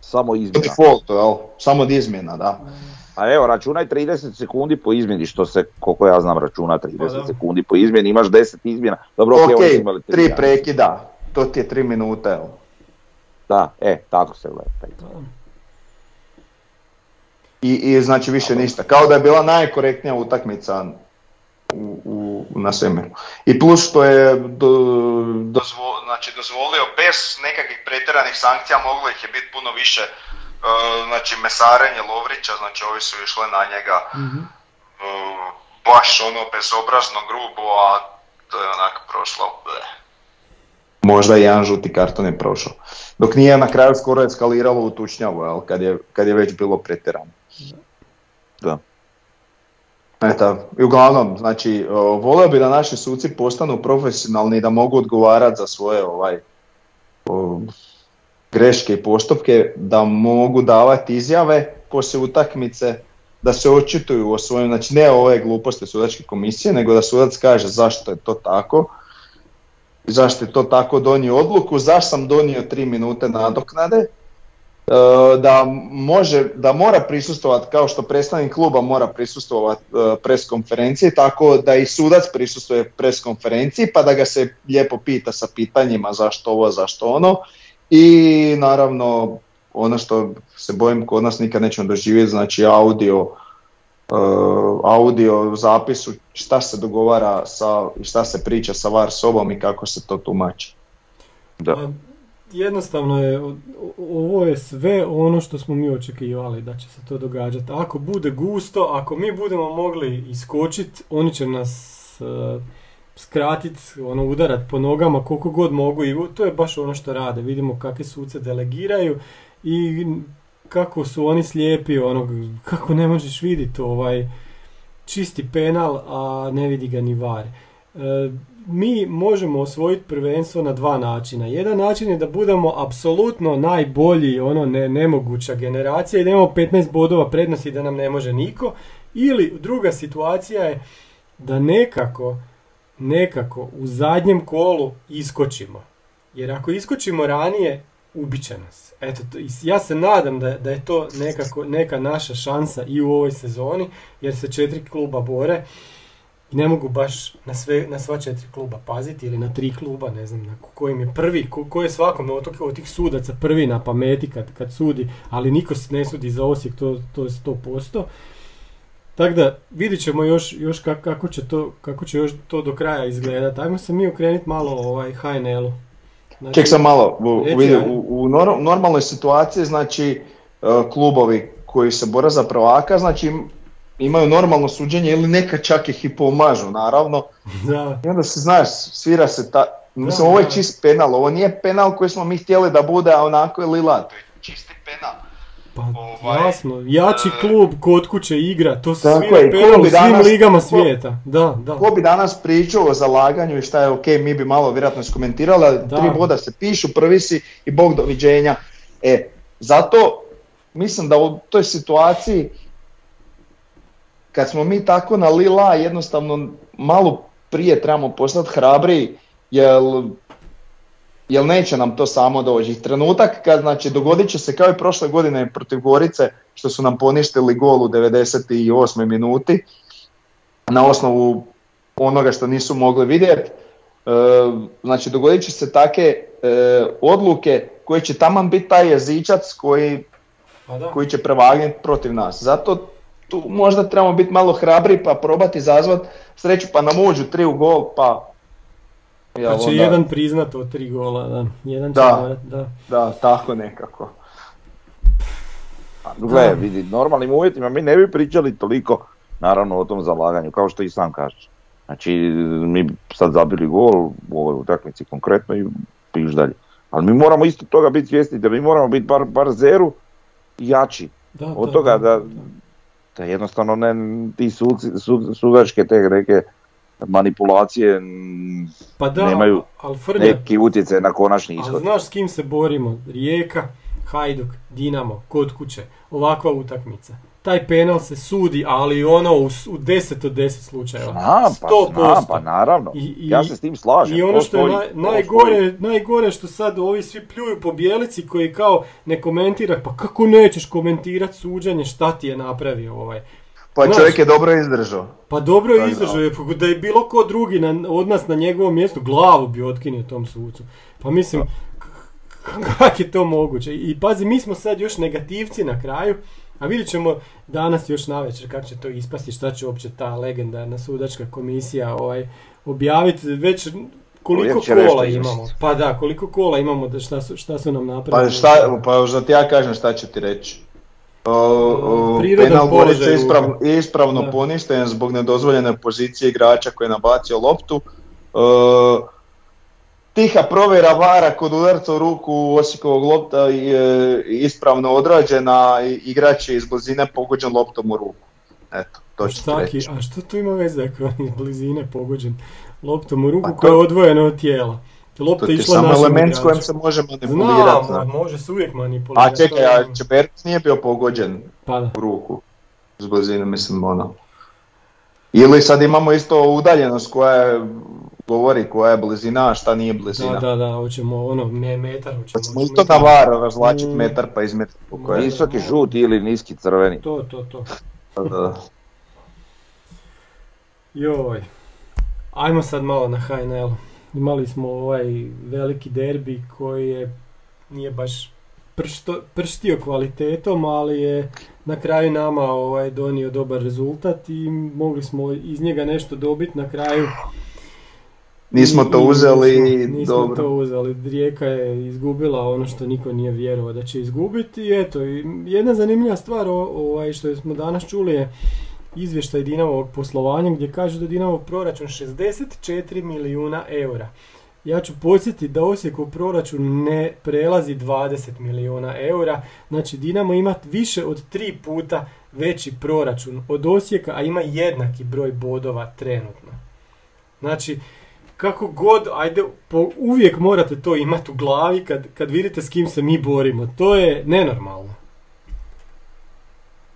Samo izmjena. Default, jel, samo izmjena, da. A evo, računaj 30 sekundi po izmjeni, što se, koliko ja znam, računa 30 sekundi po izmjeni, imaš 10 izmjena. Dobro, ok, okay imali 3 prekida, to ti je 3 minute, evo. Da, e, tako se gleda. I, I znači više ništa, kao da je bila najkorektnija utakmica u, u, na svemiru. I plus što je do, dozvo, znači dozvolio bez nekakvih pretjeranih sankcija, moglo ih je biti puno više znači mesarenje Lovrića, znači ovi su išli na njega mm baš ono bezobrazno grubo, a to je onak prošlo. Bleh. Možda i jedan žuti karton je prošao. Dok nije na kraju skoro eskaliralo u tučnjavu, jel, kad, je, kad je već bilo pretjerano. Da. Eto, i uglavnom, znači, volio bi da naši suci postanu profesionalni i da mogu odgovarati za svoje ovaj, greške i postupke da mogu davati izjave poslije utakmice da se očituju o svojim, znači ne ove gluposti sudačke komisije, nego da sudac kaže zašto je to tako, zašto je to tako donio odluku, zašto sam donio tri minute nadoknade, e, da može, da mora prisustovati kao što predstavnik kluba mora prisustovati e, pres konferenciji, tako da i sudac prisustuje pres konferenciji pa da ga se lijepo pita sa pitanjima zašto ovo, zašto ono i naravno ono što se bojim kod nas nikad nećemo doživjeti, znači audio, uh, audio zapisu šta se dogovara sa, šta se priča sa VAR sobom i kako se to tumači. Da. Pa, jednostavno je, ovo je sve ono što smo mi očekivali da će se to događati. Ako bude gusto, ako mi budemo mogli iskočiti, oni će nas uh, skratit, ono, udarat po nogama koliko god mogu i to je baš ono što rade. Vidimo kakve suce delegiraju i kako su oni slijepi, ono, kako ne možeš vidjeti ovaj čisti penal, a ne vidi ga ni var. E, mi možemo osvojiti prvenstvo na dva načina. Jedan način je da budemo apsolutno najbolji, ono ne, nemoguća generacija i da imamo 15 bodova prednosti da nam ne može niko. Ili druga situacija je da nekako nekako u zadnjem kolu iskočimo. Jer ako iskočimo ranije, ubit će nas. Eto, ja se nadam da, da je to nekako, neka naša šansa i u ovoj sezoni, jer se četiri kluba bore i ne mogu baš na, sve, na sva četiri kluba paziti ili na tri kluba, ne znam, na kojim je prvi, ko, ko je svakom od, od tih sudaca prvi na pameti kad, kad sudi, ali niko se ne sudi za Osijek, to, to je 100%. Tako da vidit ćemo još, još kako, će to, kako će još to do kraja izgledati. Ajmo se mi okrenuti malo ovaj HNL-u. Znači, Ček sam malo, u, u, u normalnoj situaciji znači e, klubovi koji se bore za prvaka, znači imaju normalno suđenje ili neka čak ih i pomažu naravno. Da. I onda se znaš, svira se ta, Mislim, ovo je čist penal, ovo nije penal koji smo mi htjeli da bude, a onako je Lila, to je čisti penal. Pa ovaj, jasno, jači e, klub kod kuće igra, to se penal u svim danas, ligama svijeta. Da, da. Ko bi danas pričao o zalaganju i šta je ok, mi bi malo vjerojatno skomentirali, tri boda se pišu, prvi si i bog doviđenja. E, zato mislim da u toj situaciji kad smo mi tako na lila jednostavno malo prije trebamo postati hrabriji jer jel neće nam to samo doći. Trenutak kad znači dogodit će se kao i prošle godine protiv Gorice što su nam poništili gol u 98. minuti na osnovu onoga što nisu mogli vidjeti. E, znači dogodit će se take e, odluke koje će taman biti taj jezičac koji, pa koji će prevagnuti protiv nas. Zato tu možda trebamo biti malo hrabri pa probati izazvat sreću pa nam uđu tri u gol pa ja, pa će jedan priznat od tri gola, da. Jedan će da, da. da, tako nekako. Pa, gle, vidi, normalnim uvjetima mi ne bi pričali toliko, naravno, o tom zalaganju, kao što i sam kažeš. Znači, mi sad zabili gol u ovoj utakmici konkretno i piš dalje. Ali mi moramo isto toga biti svjesni da mi moramo biti bar, bar zeru jači. Da, od toga da, da, jednostavno ne, ti sudačke te reke manipulacije pa da, nemaju ali neki utjecaj na konačni ishod. Ali znaš s kim se borimo? Rijeka, Hajduk, Dinamo, kod kuće, ovakva utakmica. Taj penal se sudi, ali ono u, u 10 od 10 slučajeva. Znam, pa, znam, pa naravno. I, i, ja se s tim slažem. I ono što je najgore, najgore što sad ovi svi pljuju po bijelici koji kao ne komentira, pa kako nećeš komentirati suđenje šta ti je napravio ovaj. Pa čovjek je dobro izdržao. Pa dobro je izdržao, da je bilo ko drugi na, od nas na njegovom mjestu, glavu bi otkinio tom sucu. Pa mislim, kako je to moguće? I pazi, mi smo sad još negativci na kraju, a vidjet ćemo danas još navečer kako će to ispasti, šta će uopće ta legendarna sudačka komisija ovaj, objaviti. Već koliko kola imamo? Pa da, koliko kola imamo, da šta, su, šta su nam napravili? Pa, šta, pa što ti ja kažem šta ću ti reći. Penal Gorice ispravno, ispravno poništen zbog nedozvoljene pozicije igrača koji je nabacio loptu. tiha provjera vara kod udarca u ruku Osijekovog lopta je ispravno odrađena i igrač je iz blizine pogođen loptom u ruku. Eto, to reći. A što tu ima veze ako je iz blizine pogođen loptom u ruku koja je odvojena od tijela? Lopta to je samo element s kojim se može manipulirati. Znam, može se uvijek manipulirati. A čekaj, a Čeperc nije bio pogođen pa u ruku. S blizine, mislim, ono. Ili sad imamo isto udaljenost koja je, govori koja je blizina, a šta nije blizina. Da, da, da, hoćemo ono, me, metar. Hoćemo, hoćemo isto na var razlačiti mm. metar pa izmjeriti. Visoki žuti ili niski crveni. To, to, to. da. Joj. Ajmo sad malo na HNL. Imali smo ovaj veliki derbi koji je nije baš pršto, prštio kvalitetom, ali je na kraju nama ovaj donio dobar rezultat i mogli smo iz njega nešto dobiti na kraju. Nismo to uzeli nismo, nismo to uzeli. Rijeka je izgubila ono što niko nije vjerovao da će izgubiti. I eto, jedna zanimljiva stvar ovaj, što smo danas čuli je izvještaj Dinamovog poslovanja gdje kaže da Dinamov proračun 64 milijuna eura. Ja ću podsjetiti da Osijekov proračun ne prelazi 20 milijuna eura, znači Dinamo ima više od tri puta veći proračun od Osijeka, a ima jednaki broj bodova trenutno. Znači, kako god, ajde, po, uvijek morate to imati u glavi kad, kad vidite s kim se mi borimo. To je nenormalno.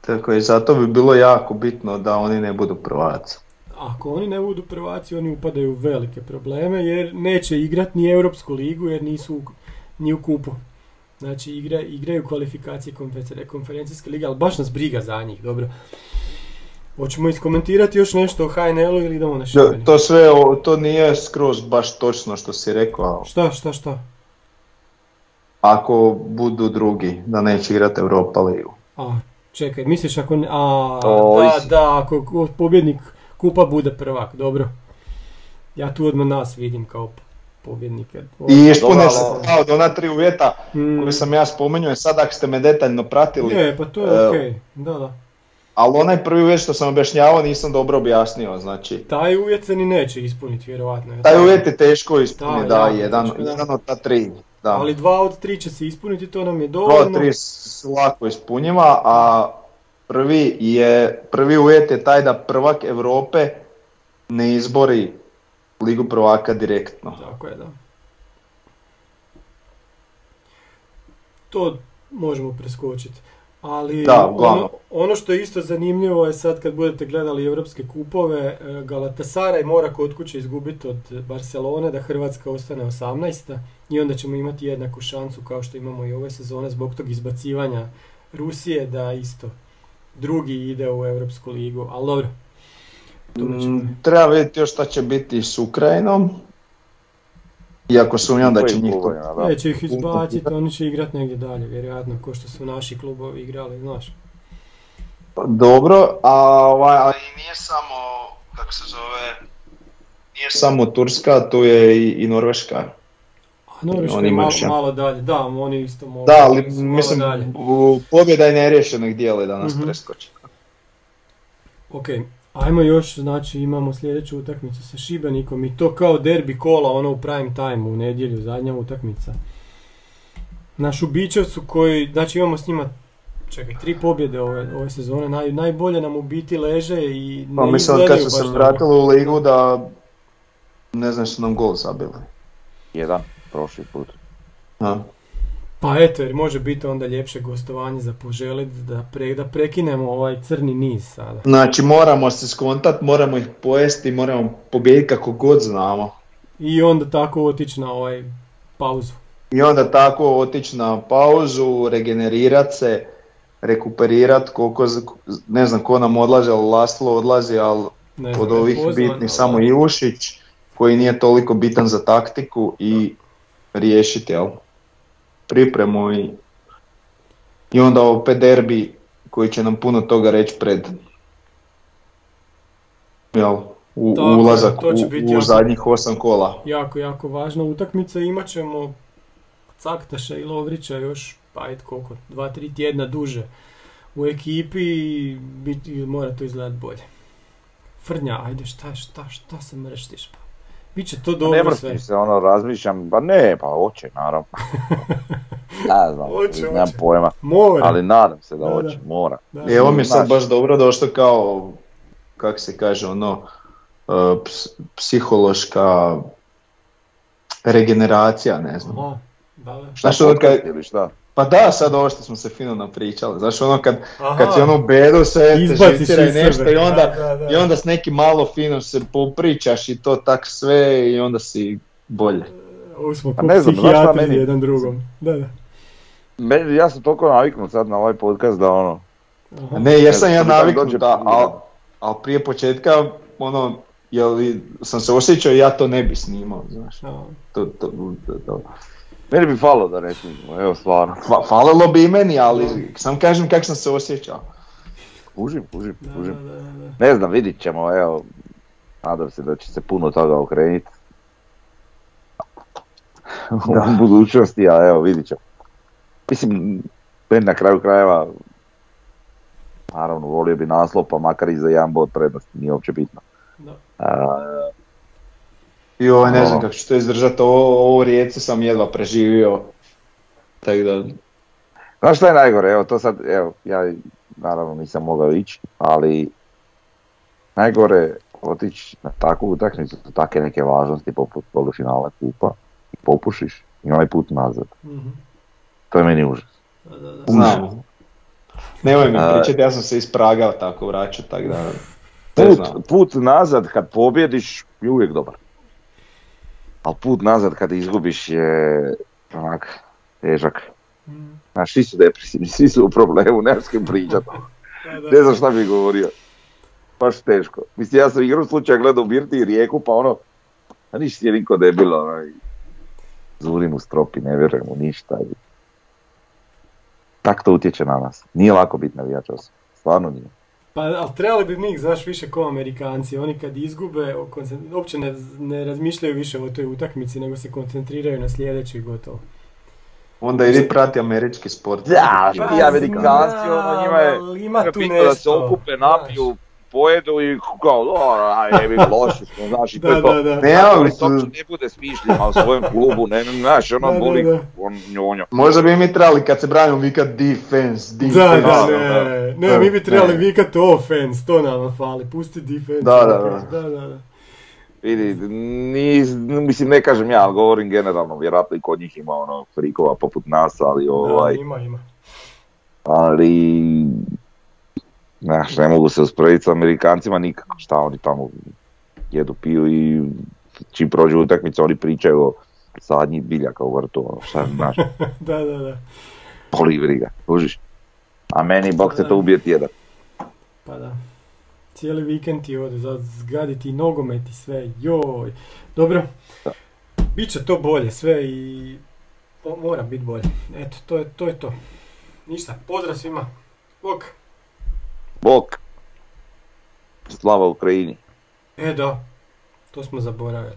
Tako je, zato bi bilo jako bitno da oni ne budu prvaci. Ako oni ne budu prvaci, oni upadaju u velike probleme jer neće igrati ni Europsku ligu jer nisu ni u kupu. Znači igra, igraju kvalifikacije konferencijske lige, ali baš nas briga za njih, dobro. Hoćemo iskomentirati još nešto o HNL-u ili idemo na Šibenik? To sve, to nije skroz baš točno što si rekao. Šta, šta, šta? Ako budu drugi, da neće igrati Europa ligu. A, Čekaj, misliš ako... A, da, da, ako pobjednik kupa bude prvak, dobro. Ja tu odmah nas vidim kao pobjednike. I ispune se od ona tri uvjeta mm. koje sam ja spomenuo, sad ako ste me detaljno pratili. Je, pa to je uh, okej, da, da. ali onaj prvi uvjet što sam objašnjavao nisam dobro objasnio, znači. Taj uvjet se ni neće ispuniti, vjerovatno. Taj uvjet je teško ispuniti, da, jedan, jedan od ta tri. Da. Ali dva od tri će se ispuniti, to nam je dovoljno. Dva od tri lako ispunjiva, a prvi, je, prvi uvjet je taj da prvak Europe ne izbori Ligu prvaka direktno. Tako je, da. To možemo preskočiti. Ali ono, ono, što je isto zanimljivo je sad kad budete gledali europske kupove, e, Galatasaray mora kod kuće izgubiti od Barcelone da Hrvatska ostane 18. I onda ćemo imati jednaku šansu kao što imamo i ove sezone zbog tog izbacivanja Rusije da isto drugi ide u Europsku ligu, ali dobro. Mm, treba vidjeti još šta će biti s Ukrajinom. Iako sumnjam da će njih to... Neće ih izbaciti, oni će igrati negdje dalje, vjerojatno, ko što su naši klubovi igrali, znaš. Pa dobro, a ovaj, ali nije samo, kako se zove, nije samo Turska, tu je i, i Norveška. A Norveška je malo, malo, dalje, da, oni isto mogu. Da, ali mislim, dalje. pobjeda je nerješenog dijela da nas mm preskoči. Ok, Ajmo još, znači imamo sljedeću utakmicu sa Šibenikom i to kao derbi kola, ono u prime time u nedjelju, zadnja utakmica. Naš Ubićevcu koji, znači imamo s njima, čekaj, tri pobjede ove, ove sezone, Naj, najbolje nam u biti leže i ne pa, mislim, kad su se vratili u ligu da ne znam su nam gol zabili. Jedan, prošli put. Ha. Pa eto, jer može biti onda ljepše gostovanje za poželiti da, pre, da prekinemo ovaj crni niz sada. Znači moramo se skontat, moramo ih pojesti, moramo pobijediti kako god znamo. I onda tako otići na ovaj pauzu. I onda tako otići na pauzu, regenerirat se, rekuperirat koliko, ne znam ko nam odlaže, ali Laslo odlazi, ali od ovih bitnih samo Ivušić, koji nije toliko bitan za taktiku i riješiti, jel? pripremu i, i onda opet derbi koji će nam puno toga reći pred jel, u, ulazak u, u zadnjih osam kola. Jako, jako važna utakmica. Imat ćemo Caktaša i Lovrića još, pa ajde koliko, dva, tri tjedna duže u ekipi i mora to izgledati bolje. Frnja, ajde šta, šta, šta se mrštiš pa? Biće to dobro ne sve. se, ono, razmišljam, pa ne, pa hoće, naravno. ne znam, oće, nemam oće. pojma. Mora. Ali nadam se da, hoće, mora. Da. I evo mi je sad baš dobro došlo kao, kak se kaže, ono, uh, psihološka regeneracija, ne znam. Aha, da, da. Šta, ono kad, ili šta? Pa da, sad ovo što smo se fino napričali, znaš ono kad, kad si ono bedu sve te i nešto i onda, i onda s nekim malo fino se popričaš i to tak sve i onda si bolje. Ovo smo pa ne znam, psihijatri meni... jedan drugom. Da, da. Meni, ja sam toliko naviknut sad na ovaj podcast da ono... Aha. Ne, jesam ja naviknut, da, ali al prije početka ono, jel, sam se osjećao i ja to ne bi snimao, znaš. To, to, to, to. Meni bi falo da ne snimamo, evo stvarno. Fa, falilo bi i meni, ali sam kažem kako sam se osjećao. Pužim, pužim, pužim. Ne znam, vidit ćemo, evo. Nadam se da će se puno toga okrenuti. u budućnosti, a evo vidit ćemo. Mislim, na kraju krajeva, naravno volio bi naslov, pa makar i za jedan bod prednosti, nije uopće bitno. Da. I ovo ne znam kako ću to izdržati, ovo, ovo rijece sam jedva preživio. Tako da... Znaš šta je najgore, evo to sad, evo, ja naravno nisam mogao ići, ali najgore otići na takvu utakmicu, takve neke važnosti poput polufinala kupa i popušiš i onaj put nazad. Mm-hmm. To je meni užas. Znam. Nemoj mi pričati, ja sam se ispragao tako vraćao, tako da... Put, put nazad kad pobjediš je uvijek dobar ali put nazad kad izgubiš je onak težak. Mm. Znaš, svi su depresivni, svi su u problemu, nema s kim pričat. ne znam šta bi govorio. Baš teško. Mislim, ja sam igru slučaja gledao u Birti i Rijeku, pa ono, a ništa je niko debilo, onaj, zurim u stropi, ne vjerujem u ništa. Tak to utječe na nas. Nije lako biti navijač osoba, stvarno nije. Pa, ali trebali bi mi, znaš, više kao Amerikanci. Oni kad izgube, uopće ne, ne razmišljaju više o toj utakmici, nego se koncentriraju na sljedeću i gotovo. Onda idi prati američki sport. Da, Pa ti Amerikanci, ono njima je, ima tu bitno da se nešto, okupe, napiju, pojedu i kao, dobro, aj, jebi, loši smo, znaš, i to je to. da, da. Ne, Ali to uopće ne bude smišljeno, a u svojem klubu, ne, ne, znaš, ono boli, da. on njonjo. Možda bi mi trebali kad se branimo vikat defense, defense. Da, da, ne, ne, mi bi trebali Ne. vikat offense, to nama fali, pusti defense. Da, da, da, da, da. Vidi, ni, mislim, ne kažem ja, ali govorim generalno, vjerojatno i kod njih ima ono frikova poput nas, ali ovaj, Da, ima, ima. ali, znaš, ne mogu se usporediti s Amerikancima nikako, šta oni tamo jedu, piju i čim prođu utakmice oni pričaju o sadnji biljaka u vrtu, ono, šta znaš, Da, da, da. boli ih briga, kužiš. A meni, bok se to ubije tjedan. Pa da. Cijeli vikend ti ode, za zgaditi i nogomet i sve, joj. Dobro, Biće to bolje sve i mora biti bolje. Eto, to je to. Je to. Ništa, pozdrav svima. Bok. Bok, slava Ukrajini. E da, to smo zaboravili.